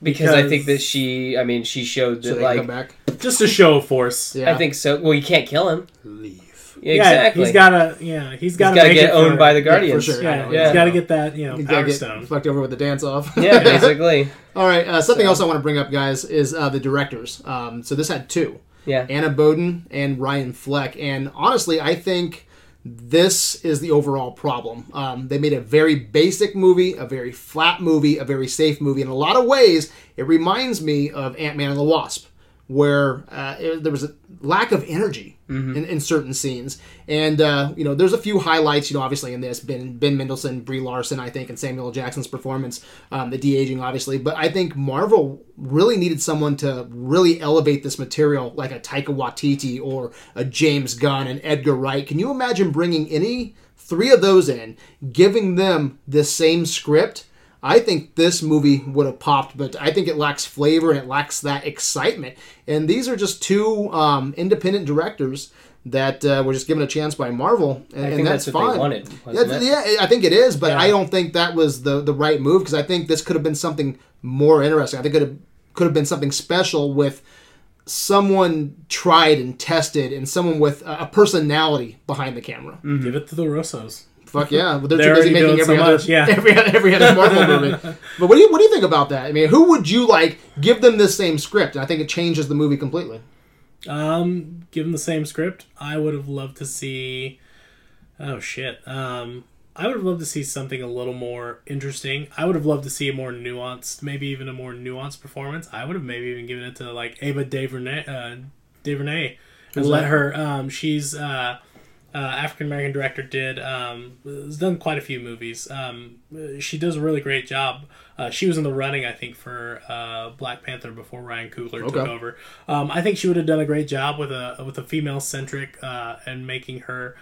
Because, I think that she. I mean, she showed that they like. come back. Just a show of force. Yeah, I think so. Well, you can't kill him. leave. Yeah, Yeah, exactly. he's gotta. Yeah, he's gotta. He's got to get it owned for- by the Guardians. For sure. Yeah, I know, he's yeah. got to get that. You know, He's gotta power get stone. flecked over with the dance off. Yeah, basically. All right. Uh, something else I want to bring up, guys, is uh, the directors. Um, so this had two. Yeah. Anna Boden and Ryan Fleck. And honestly, I think this is the overall problem. Um, they made a very basic movie, a very flat movie, a very safe movie. In a lot of ways, it reminds me of Ant Man and the Wasp, where uh, it- there was a lack of energy in, in certain scenes. And uh, you know, there's a few highlights. You know, obviously in this, Ben Ben Mendelsohn, Brie Larson, I think, and Samuel Jackson's performance, um, the de aging, obviously. But I think Marvel really needed someone to really elevate this material, like a Taika Waititi or a James Gunn and Edgar Wright. Can you imagine bringing any three of those in, giving them the same script? I think this movie would have popped, but I think it lacks flavor and it lacks that excitement. And these are just two um, independent directors that uh, were just given a chance by Marvel, and, I and think that's, that's, what fine. they wanted. Yeah, wasn't th- it? yeah, I think it is, but Yeah. I don't think that was the the right move because I think this could have been something more interesting. I think it could have, could have been something special with someone tried and tested and someone with a a personality behind the camera. Give it to the Russos. Fuck yeah, but they're, They're too busy making every so other much, yeah. every every other Marvel movie. But what do you what do you think about that? I mean, who would you like give them this same script? And I think it changes the movie completely. Um, given the same script, I would have loved to see. Oh shit. Um, I would have loved to see something a little more interesting. I would have loved to see a more nuanced, maybe even a more nuanced performance. I would have maybe even given it to like Ava DuVernay, uh, DuVernay, and let her. Um, she's uh, uh, African American director. Did um, has done quite a few movies. Um, she does a really great job. Uh, she was in the running, I think, for uh, Black Panther before Ryan Coogler took over. Um, I think she would have done a great job with a with a female centric uh, and making her.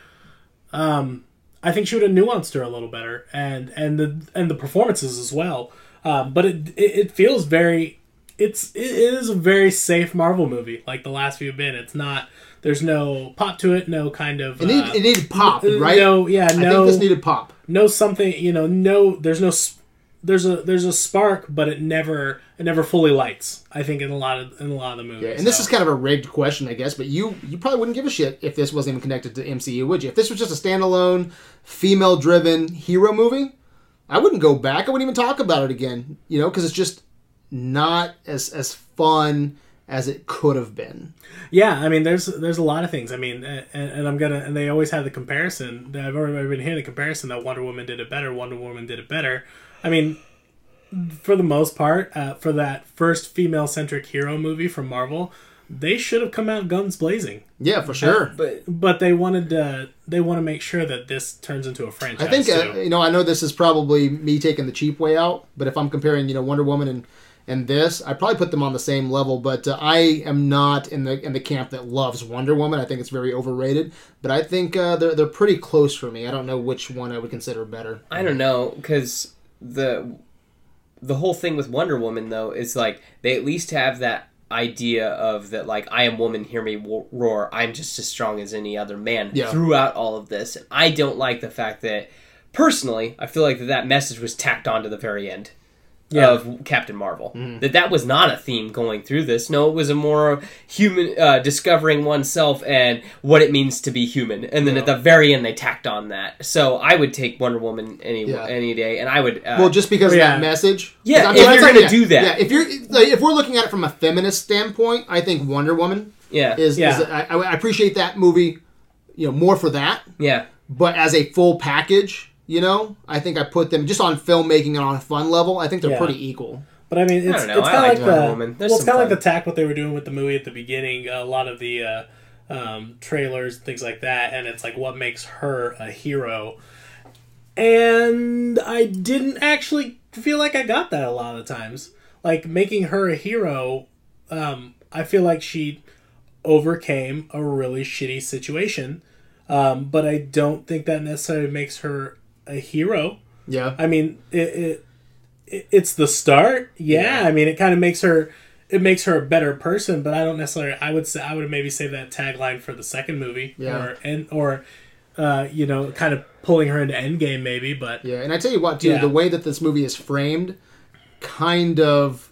Um, I think she would have nuanced her a little better, and and the and the performances as well. Um, but it, it it feels very. It's it is a very safe Marvel movie, like the last few have been. It's not. There's no pop to it. No kind of. It needed, uh, it needed pop, right? No, yeah, no. I think this needed pop. no something you know no there's no there's a there's a spark but it never it never fully lights i think in a lot of in a lot of the movies Yeah, and this is kind of a rigged question, I guess, but you you probably wouldn't give a shit if this wasn't even connected to MCU, would you? If this was just a standalone, female-driven hero movie, I wouldn't go back. I wouldn't even talk about it again, you know, because it's just not as as fun as it could have been. yeah i mean there's there's a lot of things i mean and, and i'm gonna and they always have the comparison i've already been hearing the comparison that wonder woman did it better wonder woman did it better i mean for the most part uh, for that first female-centric hero movie from marvel they should have come out guns blazing Yeah, for sure. But but they wanted to they want to make sure that this turns into a franchise I think uh, you know. I know this is probably me taking the cheap way out, but if I'm comparing, you know, Wonder Woman and and this, I probably put them on the same level. But uh, I am not in the in the camp that loves Wonder Woman. I think it's very overrated. But I think uh, they're they're pretty close for me. I don't know which one I would consider better. I don't know because the the whole thing with Wonder Woman though is like they at least have that idea of that like I am woman, hear me roar. I'm just as strong as any other man Yeah. throughout all of this. And I don't like the fact that personally I feel like that, that message was tacked on to the very end. Yeah. Of Captain Marvel, that that was not a theme going through this. No, it was a more human uh, discovering oneself and what it means to be human. And then at the very end, they tacked on that. So I would take Wonder Woman any Yeah. any day, and I would. Uh, Well, just because Yeah. of that message. Yeah, I'm if you're gonna yeah, do that. Yeah, if you're like, if we're looking at it from a feminist standpoint, I think Wonder Woman yeah, is. Yeah. is I, I appreciate that movie, you know, more for that. yeah. but as a full package, you know, I think I put them just on filmmaking and on a fun level. I think they're Yeah. pretty equal. But I mean, it's, don't know. it's I kind of liked like Wonder the Woman. There's well, it's some kind of like fun. the tack what they were doing with the movie at the beginning. A lot of the uh, um, trailers, things like that, and it's like what makes her a hero. And I didn't actually feel like I got that a lot of times. Like making her a hero, um, I feel like she overcame a really shitty situation. Um, but I don't think that necessarily makes her a hero. Yeah. I mean, it, it, it it's the start. Yeah, Yeah. I mean, it kind of makes her it makes her a better person. But I don't necessarily. I would say I would maybe save that tagline for the second movie. Yeah. Or and or, uh, you know, kind of pulling her into Endgame maybe. But Yeah, and I tell you what, too, Yeah. the way that this movie is framed, kind of,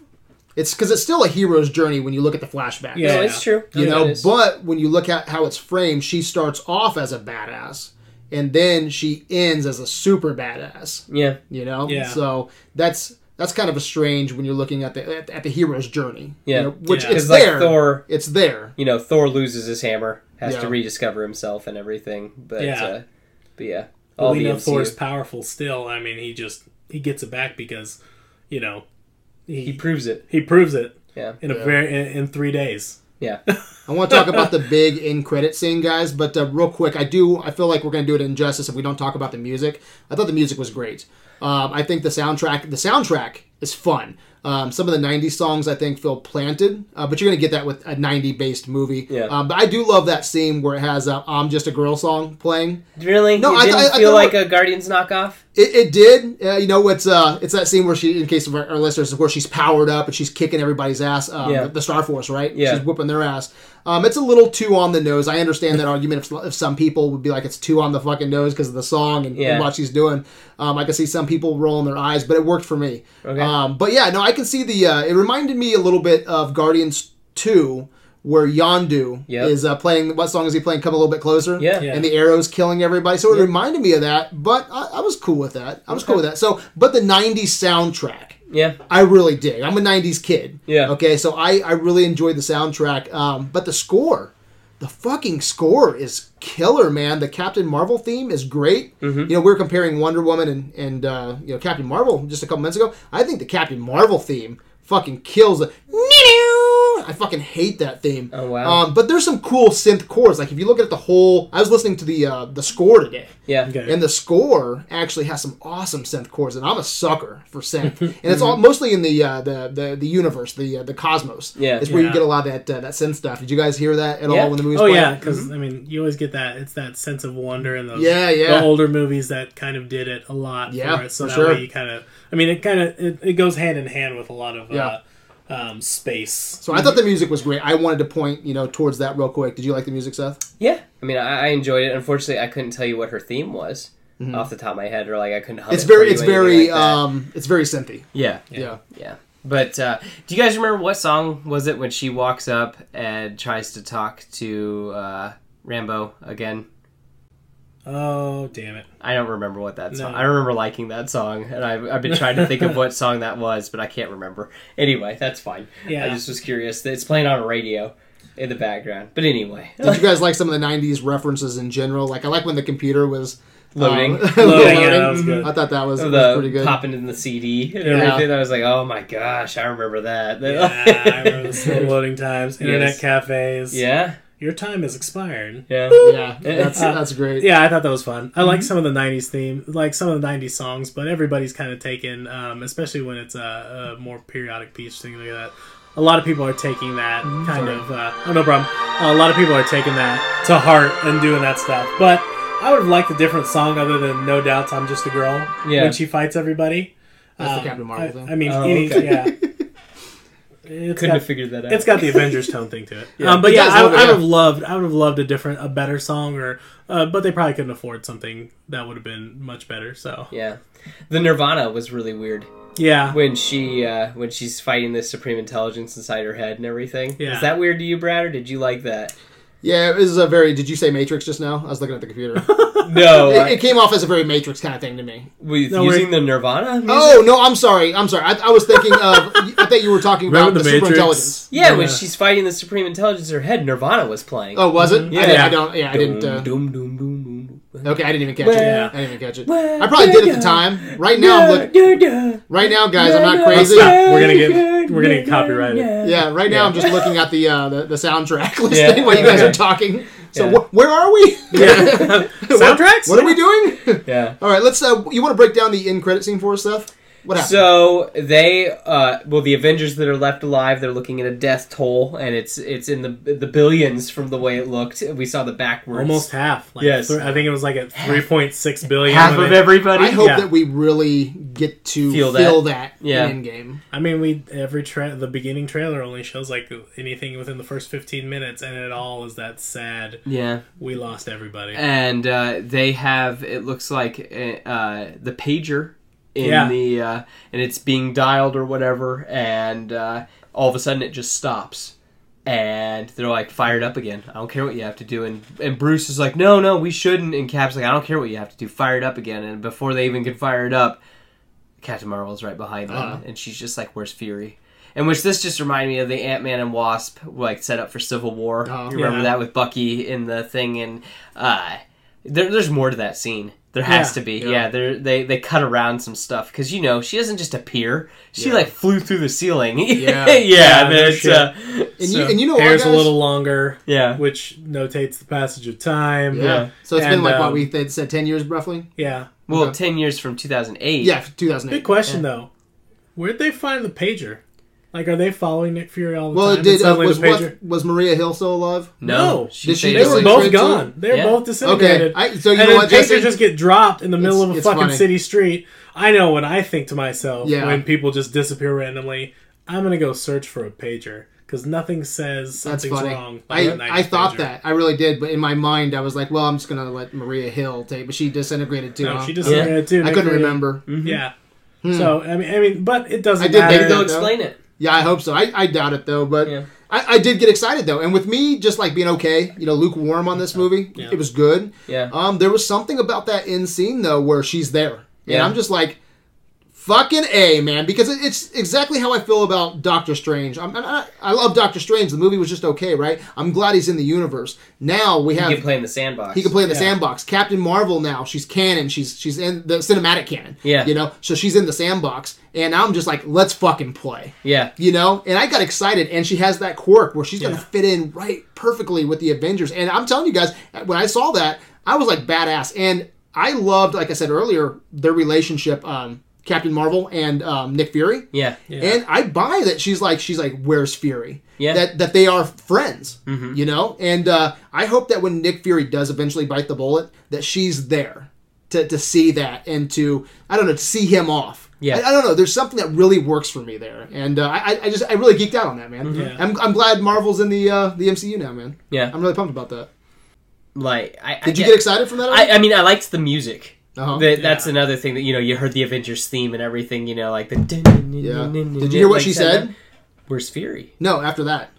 it's because it's still a hero's journey when you look at the flashback. Yeah. No, it's true. You Yeah, know, but when you look at how it's framed, she starts off as a badass, and then she ends as a super badass. yeah, You know, Yeah. so that's that's kind of a strange when you're looking at the at, at the hero's journey. you Yeah. know, which Yeah. it's 'Cause, like, there. Thor- it's there. you know, Thor loses his hammer, has Yeah. to rediscover himself and everything. But Yeah. uh, but yeah, but all we the know Thor's powerful still. I mean, he just he gets it back because, you know, he he proves it. he proves it Yeah, in a Yeah. very in, in three days. Yeah. I want to talk about the big in credit scene, guys. But uh, real quick, I do. I feel like we're going to do it injustice if we don't talk about the music. I thought the music was great. Um, I think the soundtrack. The soundtrack is fun. Um, some of the '90s songs I think feel planted, uh, but you're going to get that with a '90 based movie. Yeah. Um, but I do love that scene where it has uh, "I'm Just a Girl" song playing. Really? No, you I- didn't I- I feel thought- like a Guardians knockoff? It, it did. Uh, you know, it's uh, it's that scene where she, in case of our, our listeners, where she's powered up and she's kicking everybody's ass. Um, Yeah. the, the Star Force, right? Yeah. She's whooping their ass. Um, it's a little too on the nose. I understand that argument. If, if some people would be like, it's too on the fucking nose because of the song and, Yeah. and what she's doing. Um, I can see some people rolling their eyes, but it worked for me. Okay. Um, but yeah, no, I can see the. Uh, it reminded me a little bit of Guardians Two. Where Yondu Yep. is uh, playing, what song is he playing? Come a little bit closer, Yeah. Yeah. and the arrows killing everybody. So it reminded me of that, but I, I was cool with that. I was cool with that. So, but the '90s soundtrack, Yeah. I really dig. I'm a '90s kid. Yeah. Okay, so I I really enjoyed the soundtrack. Um, but the score, the fucking score is killer, man. The Captain Marvel theme is great. Mm-hmm. You know, we were comparing Wonder Woman and and uh, you know Captain Marvel just a couple minutes ago. I think the Captain Marvel theme fucking kills it. I fucking hate that theme. Oh, wow. Um, but there's some cool synth chords. Like if you look at the whole, I was listening to the uh, the score today. Yeah. Okay. And the score actually has some awesome synth chords, and I'm a sucker for synth. and it's all mostly in the uh, the, the the universe, the uh, the cosmos. Yeah. It's where you get a lot of that uh, that synth stuff. Did you guys hear that at Yeah. all when the movie? Oh yeah, because I mean, you always get that. It's that sense of wonder in those. Yeah, yeah. The older movies that kind of did it a lot. Yeah, for it, so for that sure. way you kind of. I mean, it kind of it, it goes hand in hand with a lot of Yeah. uh, um, space. So I thought the music was great. I wanted to point you know towards that real quick. Did you like the music, Seth? Yeah. I mean, I, I enjoyed it. Unfortunately, I couldn't tell you what her theme was off the top of my head, or like I couldn't. Hum Mm-hmm. It's it for very you, it's very like um it's very synthy. yeah. Yeah. Yeah. But uh, do you guys remember what song was it when she walks up and tries to talk to uh, Rambeau again? Oh damn it! I don't remember what that song. No. I remember liking that song, and I've, I've been trying to think of what song that was, but I can't remember. Anyway, that's fine. Yeah. I just was curious. It's playing on a radio in the background. But anyway, Did you guys like some of the '90s references in general? Like I like when the computer was Loading. um, Loading, yeah, that was good. I thought that was, was pretty good. popping in the CD and Yeah. everything. I was like, oh my gosh, I remember that. Yeah, I remember the slow loading times, internet Yes. cafes. yeah, Your time has expired. yeah. Yeah, that's that's great. Yeah, I thought that was fun. I Mm-hmm. like some of the '90s theme, like some of the '90s songs, but everybody's kind of taken, um, especially when it's a, a more periodic piece thing like that. A lot of people are taking that Mm-hmm. kind of. Uh, oh, no problem. a lot of people are taking that to heart and doing that stuff. But I would have liked a different song other than "No Doubt's I'm Just a Girl" Yeah. when she fights everybody. That's the Um, Captain Marvel I, thing. I mean, Oh, any, okay. yeah. It's Couldn't got- have figured that out. it's got the Avengers tone thing to it. Yeah. um, but It yeah, does I, a little I would have loved. I would have loved a different, a better song, or uh, but they probably couldn't afford something that would have been much better. So yeah. The Nirvana was really weird yeah, when she uh, when she's fighting this supreme intelligence inside her head and everything. Yeah. Is that weird to you, Brad, or did you like that? Yeah, it was a very. Did you say Matrix just now? I was looking at the computer. No, it, it came off as a very Matrix kind of thing to me. with No, using we're- the Nirvana. Music? Oh no, I'm sorry. I'm sorry. I, I was thinking of. I thought you were talking about Remember the, the super intelligence. yeah, when she's fighting the supreme intelligence her head, Nirvana was playing. Oh, was it? Yeah. I, did, I don't. Yeah, I didn't. Uh, doom, doom, doom, doom. Okay, I didn't even catch Well, it. I didn't even catch it. I probably did at the time. Right now, I'm looking. Right now, guys, I'm not crazy. We're gonna get- we're gonna get copyrighted. Yeah, right now I'm just looking at the uh, the, the soundtrack listing Yeah. while you guys Okay. are talking. So Yeah. wh- where are we? Yeah. Soundtracks? What are we doing? Yeah. All right, let's. Uh, you want to break down the end credit scene for us, Seth? What happened? So they, uh, well, the Avengers that are left alive, they're looking at a death toll, and it's it's in the the billions from the way it looked. We saw the backwards. Almost half. Like Yes. th- I think it was like at three point six billion. half of they- everybody. I hope yeah. that we really get to Feel feel that. that, Yeah. in game. I mean, we every tra- the beginning trailer only shows like anything within the first fifteen minutes, and it all is that sad. Yeah, We lost everybody. and uh, they have it looks like uh, the pager in Yeah. the uh, and it's being dialed or whatever, and uh, all of a sudden it just stops. And they're like fired up again. I don't care what you have to do. And and Bruce is like, no, no, we shouldn't. And Cap's like, I don't care what you have to do. Fire it up again. And before they even can fire it up, Captain Marvel's right behind them, Uh-huh. and she's just like, "Where's Fury?" And which this just reminded me of the Ant Man and Wasp like set up for Civil War. Oh. you remember Yeah. that with Bucky in the thing, and uh, there, there's more to that scene There has Yeah. to be. Yeah. Yeah, they're, they they cut around some stuff because you know she doesn't just appear. She Yeah. like flew through the ceiling. Yeah. yeah. Yeah, and no then uh, And so- you and you know what, Hair's guys? a little longer, yeah. which notates the passage of time. yeah. Yeah. So it's And, been like what um, we th- said, ten years roughly. Yeah. Well, Okay. ten years from two thousand eight. Yeah, two thousand Good eight. question though. Where'd they find the pager? Like, are they following Nick Fury all the Well, time? it did. Uh, suddenly was the pager. what, was Maria Hill still alive? No. No. She she They were both trade to gone. They were Yeah. both disintegrated. I, so you and know then what, pagers Jesse? just get dropped in the middle It's- of a fucking funny. city street. I know what I think to myself Yeah. when people just disappear randomly. I'm gonna go search for a pager because nothing says That's funny. wrong. like a I, 90s I thought pager. that I really did, but in my mind I was like, well, I'm just gonna let Maria Hill take, but she disintegrated too. No, huh? she disintegrated too. I couldn't Fury- remember. Yeah. So I mean, I mean, but it doesn't I did matter. make Maybe they'll explain it. Yeah, I hope so. I, I doubt it though, but Yeah. I, I did get excited though, and with me just like being okay, you know, lukewarm on this movie, Yeah. it was good. Yeah. Um, there was something about that end scene though where she's there, and Yeah. I'm just like, fucking a man, because it's exactly how I feel about Doctor Strange. I'm, I, I love Doctor Strange. The movie was just okay, right? I'm glad he's in the universe. Now we have He can play in the sandbox. he can play in the Yeah. sandbox. Captain Marvel now, she's canon. She's she's in the cinematic canon. Yeah. you know, so she's in the sandbox, and now I'm just like, let's fucking play. Yeah. You know, and I got excited, and she has that quirk where she's gonna fit in right perfectly with the Avengers. And I'm telling you guys, when I saw that, I was like badass, and I loved, like I said earlier, their relationship, um, Captain Marvel and um, Nick Fury. Yeah. Yeah. And I buy that she's like she's like where's Fury? Yeah. That that they are friends. You know, and uh, I hope that when Nick Fury does eventually bite the bullet, that she's there to, to see that and to I don't know to see him off. Yeah. I, I don't know. There's something that really works for me there, and uh, I I just I really geeked out on that man. Yeah. I'm, I'm glad Marvel's in the uh, the MCU now, man. Yeah. I'm really pumped about that. Like I. I Did you get- get excited from that? I, I mean, I liked the music. Uh-huh. That, that's Yeah. another thing that you know you heard the Avengers theme and everything. You know, like the. yeah. Did you hear what she said? Where's Fury? No, after that.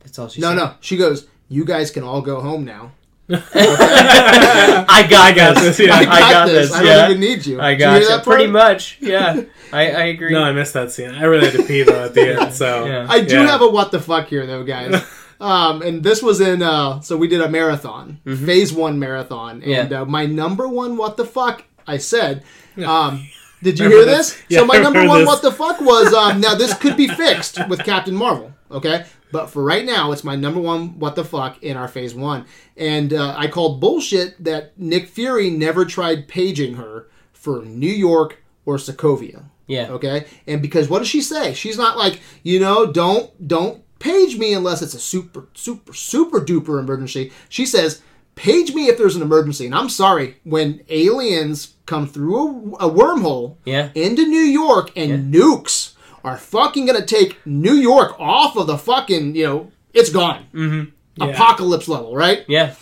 That's all she No, said. no. No. She goes, "You guys can all go home now." I got, got this. this, yeah. I, got this. I don't even need you. I got hear you. that Pretty much. Yeah. I, I agree. No, I missed that scene. I really had to pee though at the end. So Yeah. I do yeah. have a what the fuck here though, guys. Um, and this was in uh, so we did a marathon, phase one marathon, and Mm-hmm. Yeah. uh, my number one what the fuck I said. Um, did you hear this? this? Yeah, so my number one this. what the fuck was um, now this could be fixed with Captain Marvel, okay? But for right now, it's my number one what the fuck in our phase one, and uh, I called bullshit that Nick Fury never tried paging her for New York or Sokovia. Yeah. Okay. And because what does she say? She's not like, you know, don't don't page me unless it's a super super super duper emergency. She says, page me if there's an emergency. And I'm sorry, when aliens come through a, a wormhole Yeah. into New York and nukes are fucking gonna take New York off of the fucking, you know, it's gone. Mm-hmm. Yeah. Apocalypse level, right? Yeah.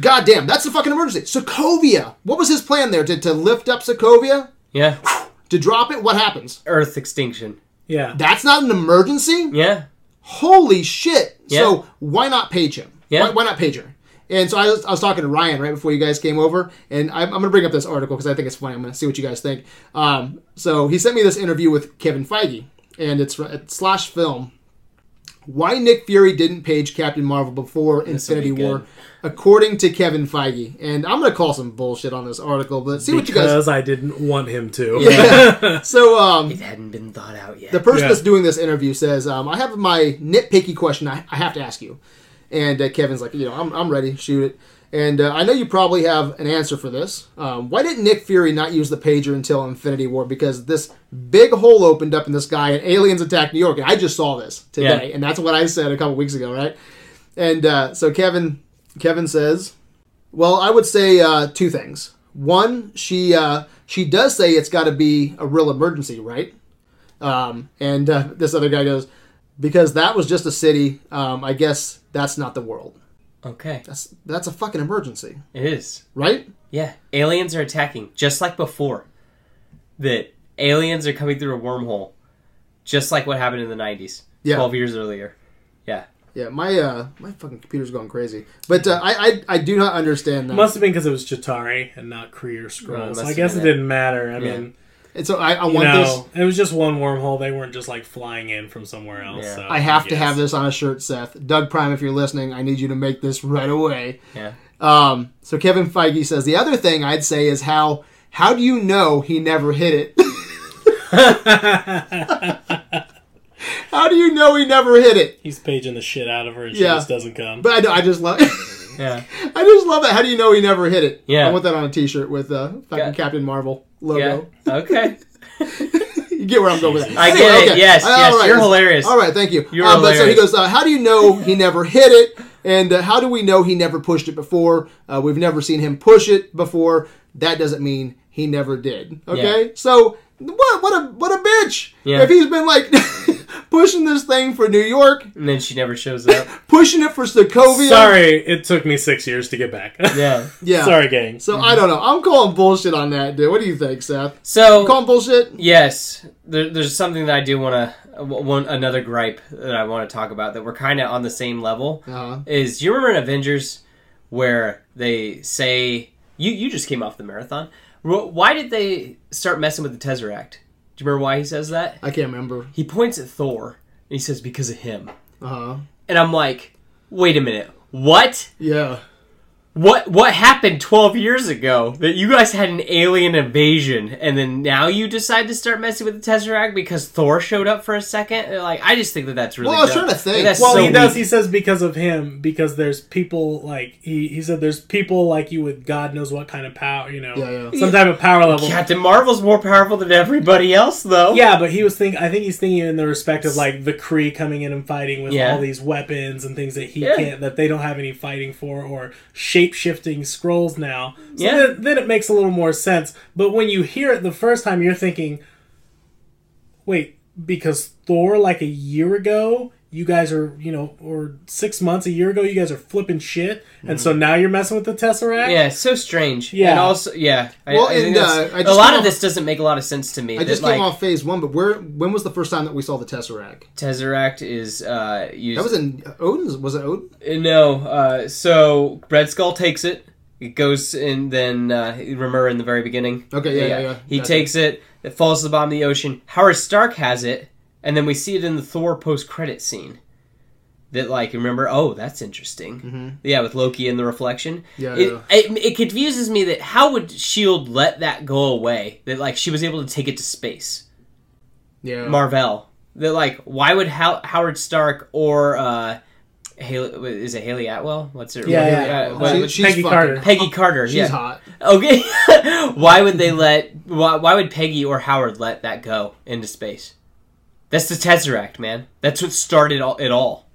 God damn, that's a fucking emergency. Sokovia. What was his plan there? To, to lift up Sokovia? Yeah. To drop it? What happens? Earth extinction. Yeah. That's not an emergency? Yeah. Holy shit. Yeah. So why not page him? Yeah. Why, why not page her? And so I was, I was talking to Ryan right before you guys came over, and I'm, I'm going to bring up this article because I think it's funny. I'm going to see what you guys think. Um, so he sent me this interview with Kevin Feige, and it's at Slash Film. Why Nick Fury didn't page Captain Marvel before This will Infinity War, according to Kevin Feige. And I'm going to call some bullshit on this article, but see what you guys. because I didn't want him to. Yeah. so um, It hadn't been thought out yet. the person Yeah. that's doing this interview says, um, "I have my nitpicky question. I, I have to ask you." And uh, Kevin's like, "You know, I'm, I'm ready. Shoot it." And uh, I know you probably have an answer for this. Um, why didn't Nick Fury not use the pager until Infinity War? Because this big hole opened up in the sky and aliens attacked New York. And I just saw this today, Yeah. and that's what I said a couple weeks ago, right? And uh, so Kevin, Kevin says, "Well, I would say uh, two things. One, she uh, she does say it's got to be a real emergency, right?" Um, and uh, this other guy goes, because that was just a city. Um, I guess that's not the world. Okay. That's that's a fucking emergency, It is. right? Yeah. Aliens are attacking, just like before. That aliens are coming through a wormhole, just like what happened in the 90s, Yeah. 12 years earlier. Yeah. Yeah, my uh, my fucking computer's going crazy. But uh, I, I I do not understand that. Must have been because it was Chitauri and not Kree or No, it Skrull. must so I guess it been that. didn't matter. I Yeah. mean, and so I, I want know, this. it was just one wormhole. They weren't just like flying in from somewhere else. Yeah. So, I have to have this on a shirt, Seth. Doug Prime, if you're listening, I need you to make this right away. Yeah. Um, so Kevin Feige says the other thing I'd say is how how do you know he never hit it? how do you know he never hit it? He's paging the shit out of her, and she Yeah. just doesn't come. But I, I just love Yeah. I just love that. How do you know he never hit it? Yeah. I want that on a T-shirt with uh, fucking Yeah. Captain Marvel logo. Yeah. Okay. You get where I'm going with that. I get it. Yes, All yes, you're hilarious. All right, thank you. You're Uh, But so he goes, uh, how do you know he never hit it? And uh, how do we know he never pushed it before? Uh, we've never seen him push it before. That doesn't mean he never did. Okay, so what? What a what a bitch! Yeah. If he's been like pushing this thing for New York, And then she never shows up. pushing it for Sokovia. Sorry, it took me six years to get back. Yeah. Yeah. Sorry, gang. So I don't know. I'm calling bullshit on that, dude. What do you think, Seth? So Calling bullshit? Yes, there, there's something that I do want to one another gripe that I want to talk about that we're kind of on the same level. Uh-huh. Is you remember in Avengers where they say you you just came off the marathon? Why did they start messing with the Tesseract? Do you remember why he says that? I can't remember. He points at Thor and he says because of him, Uh huh. and I'm like, wait a minute, what? Yeah. What what happened 12 years ago that you guys had an alien invasion and then now you decide to start messing with the Tesseract because Thor showed up for a second? Like I just think that that's really Well, I was dumb. trying to think. That's Well, so he does. weak. He says because of him, because there's people like he. He said there's people like you with God knows what kind of power, you know, Yeah, yeah. some type of power level. Captain Marvel's more powerful than everybody else though. Yeah, but he was thinking. I think he's thinking in the respect of like the Kree coming in and fighting with Yeah. all these weapons and things that he Yeah. can't, that they don't have any fighting for, or shape shifting Skrulls now. So Yeah. then, then it makes a little more sense. But when you hear it the first time, you're thinking, wait, because Thor, like a year ago, you guys are, you know, or six months, a year ago, you guys are flipping shit, and so now you're messing with the Tesseract. Yeah, it's so strange. Yeah. And also, yeah. I- Well, I, think and, that's- uh, I a just a lot came of off- this doesn't make a lot of sense to me. I just that, came like, off phase one, but where? When was the first time that we saw the Tesseract? Tesseract is uh, used. That was in Odin's. Was it Odin? Uh, No, uh, so Red Skull takes it. It goes and then uh, remember in the very beginning. Okay, yeah, yeah, yeah. He Gotcha. takes it. It falls to the bottom of the ocean. Howard Stark has it, and then we see it in the Thor post credit scene. That like remember? Oh, that's interesting. Yeah, with Loki and the reflection. Mm-hmm. Yeah, It, yeah. it it confuses me that how would Shield let that go away? That like she was able to take it to space. Yeah. Marvel. That like why would How- Howard Stark or uh, Hayley is it Hayley Atwell? What's her? Yeah, what- yeah. uh, She- what- what- she's Peggy fucking- Carter. Peggy Carter. She's yeah. hot. Okay. why would they let? Why, why would Peggy or Howard let that go into space? That's the Tesseract, man. That's what started all, it all.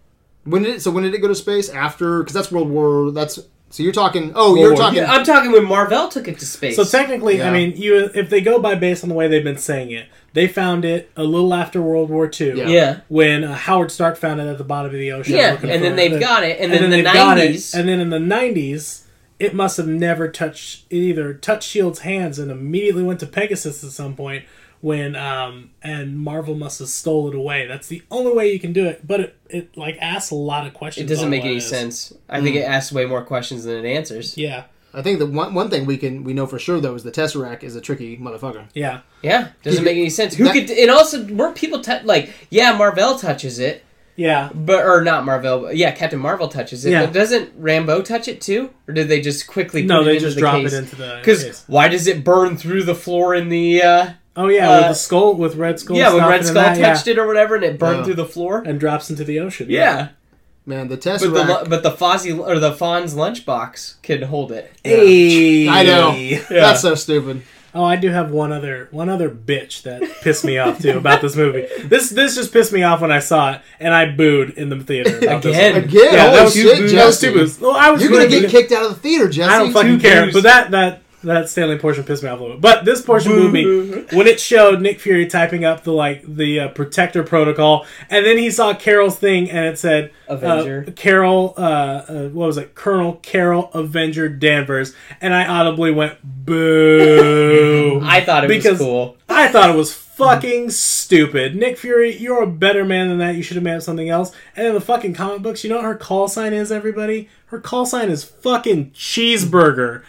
When did it, so? When did it go to space? After? Because that's World War. That's so you're talking. Oh, World you're War- talking. Yeah, I'm talking when Marvel took it to space. So technically, Yeah. I mean, you if they go by based on the way they've been saying it, they found it a little after World War II. Yeah. yeah, When uh, Howard Stark found it at the bottom of the ocean. yeah, and then they've the- got it, and, and then, then the they've got it, '90s. and then in the '90s, it must have never touched it either touched Shield's hands and immediately went to Pegasus at some point when um and Marvel must have stole it away. That's the only way you can do it, but it, it like asks a lot of questions. it doesn't make any sense. I think it asks way more questions than it answers. Yeah, I think the one one thing we can we know for sure though is the Tesseract is a tricky motherfucker. yeah. Yeah, doesn't make any sense. Who that- could? And also, weren't people tou like? Yeah, Marvel touches it, Yeah, but or not Marvel. But yeah, Captain Marvel touches it. Yeah. But doesn't Rambeau touch it too? Or did they just quickly? no, put it they just the drop case? it into the Because why does it burn through the floor in the? uh Oh yeah, uh, with the skull with Red Skull. Yeah, when stomping Red Skull that, touched yeah, it or whatever, and it burned Yeah. through the floor. and drops into the ocean. Yeah, Man, the but the but the Fozzie or the Fonz lunchbox can hold it. Hey. I know. Yeah. That's so stupid. Oh, I do have one other one other bitch that pissed me off too about this movie. This this just pissed me off when I saw it, and I booed in the theater about this Again. one. Again, Yeah, holy that was, shit, that was Jesse. two boos. Well, I was You're gonna really- get kicked out of the theater, Jesse. I don't fucking Two care. boos. But that that that Stan Lee portion pissed me off a little bit. But this portion moved me when it showed Nick Fury typing up the like the uh, protector protocol, and then he saw Carol's thing, and it said Avenger. uh, Carol. Uh, uh, what was it? Colonel Carol Avenger Danvers, and I audibly went boo. I thought it Because- was cool. I thought it was fucking stupid. Nick Fury, you're a better man than that. You should have made up something else. And in the fucking comic books, you know what her call sign is, everybody? Her call sign is fucking cheeseburger.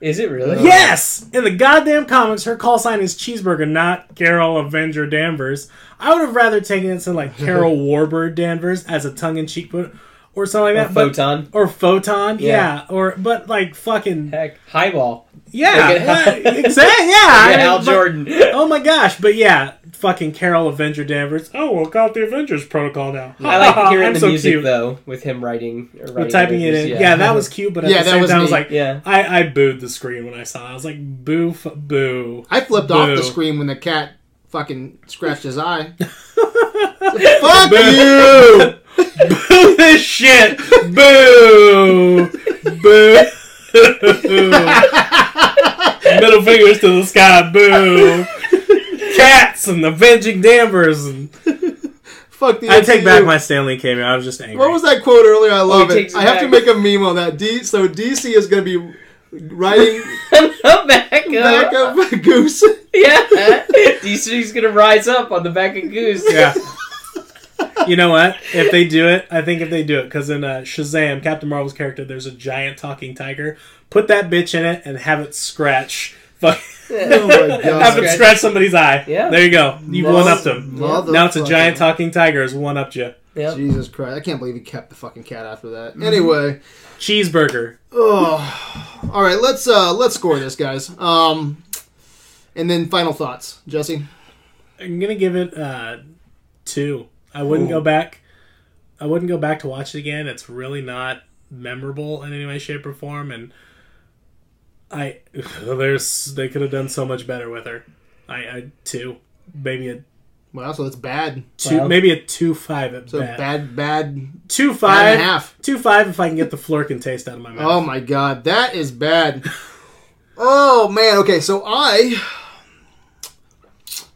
Is it really? Yes! In the goddamn comics, her call sign is cheeseburger, not Carol Avenger Danvers. I would have rather taken it to like Carol Warbird Danvers as a tongue in cheek, but or something like Or that. but- photon. or photon, yeah. Yeah. Or but like fucking Heck, highball. yeah, Look at- exactly. Yeah, I Yeah, mean, Al but- Jordan. Oh my gosh, but yeah, fucking Carol Avenger Danvers. Oh, we'll call it the Avengers Protocol now. I like hearing I'm the so music cute. though, with him writing uh, or We're writing typing it in. Yeah. that was cute, but at Yeah, the that same was time, I was like, Yeah. I, I booed the screen when I saw it. I was like, boo, f- boo. I flipped off the screen when the cat fucking scratched his eye. Fuck you! Boo this shit! Boo! Boo! Middle fingers to the sky, boo! Cats and avenging Danvers and Fuck the I take back my Stan Lee cameo. I was just angry. What was that quote earlier? I love oh, he it. I have to make a meme on that. D. So DC is going to be riding back back up. of a goose. Yeah. DC's gonna rise up on the back of Goose. Yeah. You know what? If they do it, I think if they do it, because in uh, Shazam, Captain Marvel's character, there's a giant talking tiger. Put that bitch in it and have it scratch. Fuck. Oh my god. have it scratch somebody's eye. Yeah. There you go. You've one upped him. Mother- Now it's a motherfucker. giant talking tiger. Has one upped you. Yep. Jesus Christ! I can't believe he kept the fucking cat after that. Anyway, Cheeseburger. oh, all right. Let's uh let's score this, guys. Um, and then final thoughts, Jesse. I'm gonna give it uh, two. I wouldn't go back. I wouldn't go back to watch it again. It's really not memorable in any way, shape, or form. And I there's they could have done so much better with her. I, I two, maybe a Wow, so that's bad. two, Wow. maybe a two five at So best. bad, bad, Two bad five, and a half. two five. If I can get the flerken taste out of my mouth. Oh my god, that is bad. oh man, okay, so I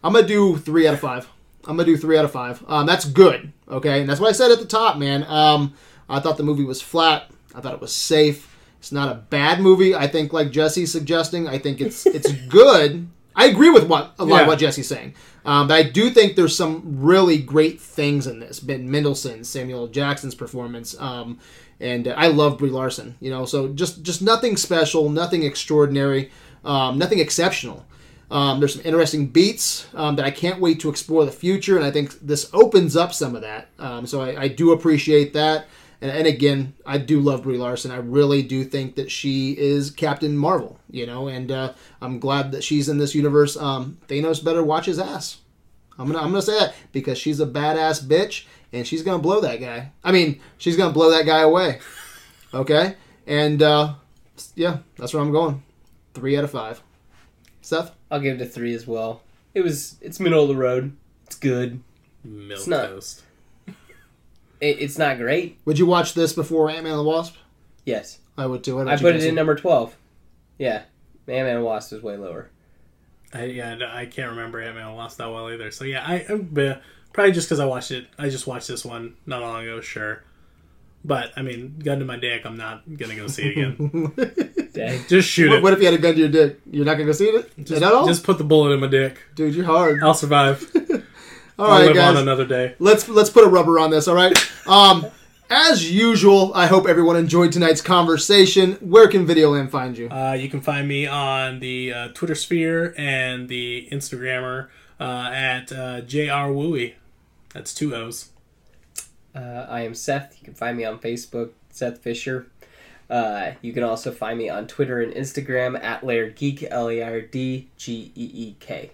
I'm gonna do three out of five. I'm gonna do three out of five. Um, that's good, okay, and that's what I said at the top, man. Um, I thought the movie was flat. I thought it was safe. It's not a bad movie. I think, like Jesse's suggesting, I think it's it's good. I agree with what a lot Yeah. of what Jesse's saying, um, but I do think there's some really great things in this. Ben Mendelsohn, Samuel Jackson's performance, um, and uh, I love Brie Larson. You know, so just just nothing special, nothing extraordinary, um, nothing exceptional. Um, there's some interesting beats um, that I can't wait to explore the future, and I think this opens up some of that. Um, so I, I do appreciate that. And, and again, I do love Brie Larson. I really do think that she is Captain Marvel, you know, and uh, I'm glad that she's in this universe. Um, Thanos better watch his ass. I'm gonna I'm gonna say that because she's a badass bitch and she's gonna blow that guy. I mean, she's gonna blow that guy away. Okay, and uh, yeah, that's where I'm going. Three out of five. Seth. I'll give it a three as well. It was it's middle of the road. It's good. Milk not- toast. It, it's not great. Would you watch this before Ant Man and the Wasp? Yes. I would do it. I put it in number twelve. Yeah. Ant Man Man Wasp is way lower. I, yeah, I can't remember Ant Man Lost that well either. So yeah, I I'm, uh, probably just because I watched it. I just watched this one not long ago. Sure, but I mean, gun to my dick, I'm not gonna go see it again. Dang. just shoot What, it. what if you had a gun to your dick? You're not gonna go see it Just, at all, just put the bullet in my dick. dude. You're hard. I'll survive. All I'll right, live on guys. another day. let's let's put a rubber on this. All right. Um, as usual, I hope everyone enjoyed tonight's conversation. Where can Videoland find you? Uh, you can find me on the uh, Twitter sphere and the Instagrammer uh, at uh, jr wooey. That's two O's. Uh, I am Seth. You can find me on Facebook, Seth Fisher. Uh, you can also find me on Twitter and Instagram at Lard Geek, L A R D G E E K.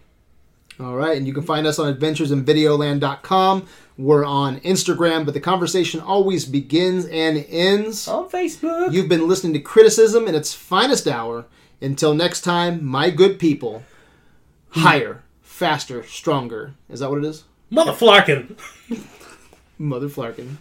All right, and you can find us on adventuresinvideoland.com. We're on Instagram, but the conversation always begins and ends. On Facebook. You've been listening to criticism in its finest hour. Until next time, my good people, higher, faster, stronger. Is that what it is? Mother Flerken. Mother Flerken.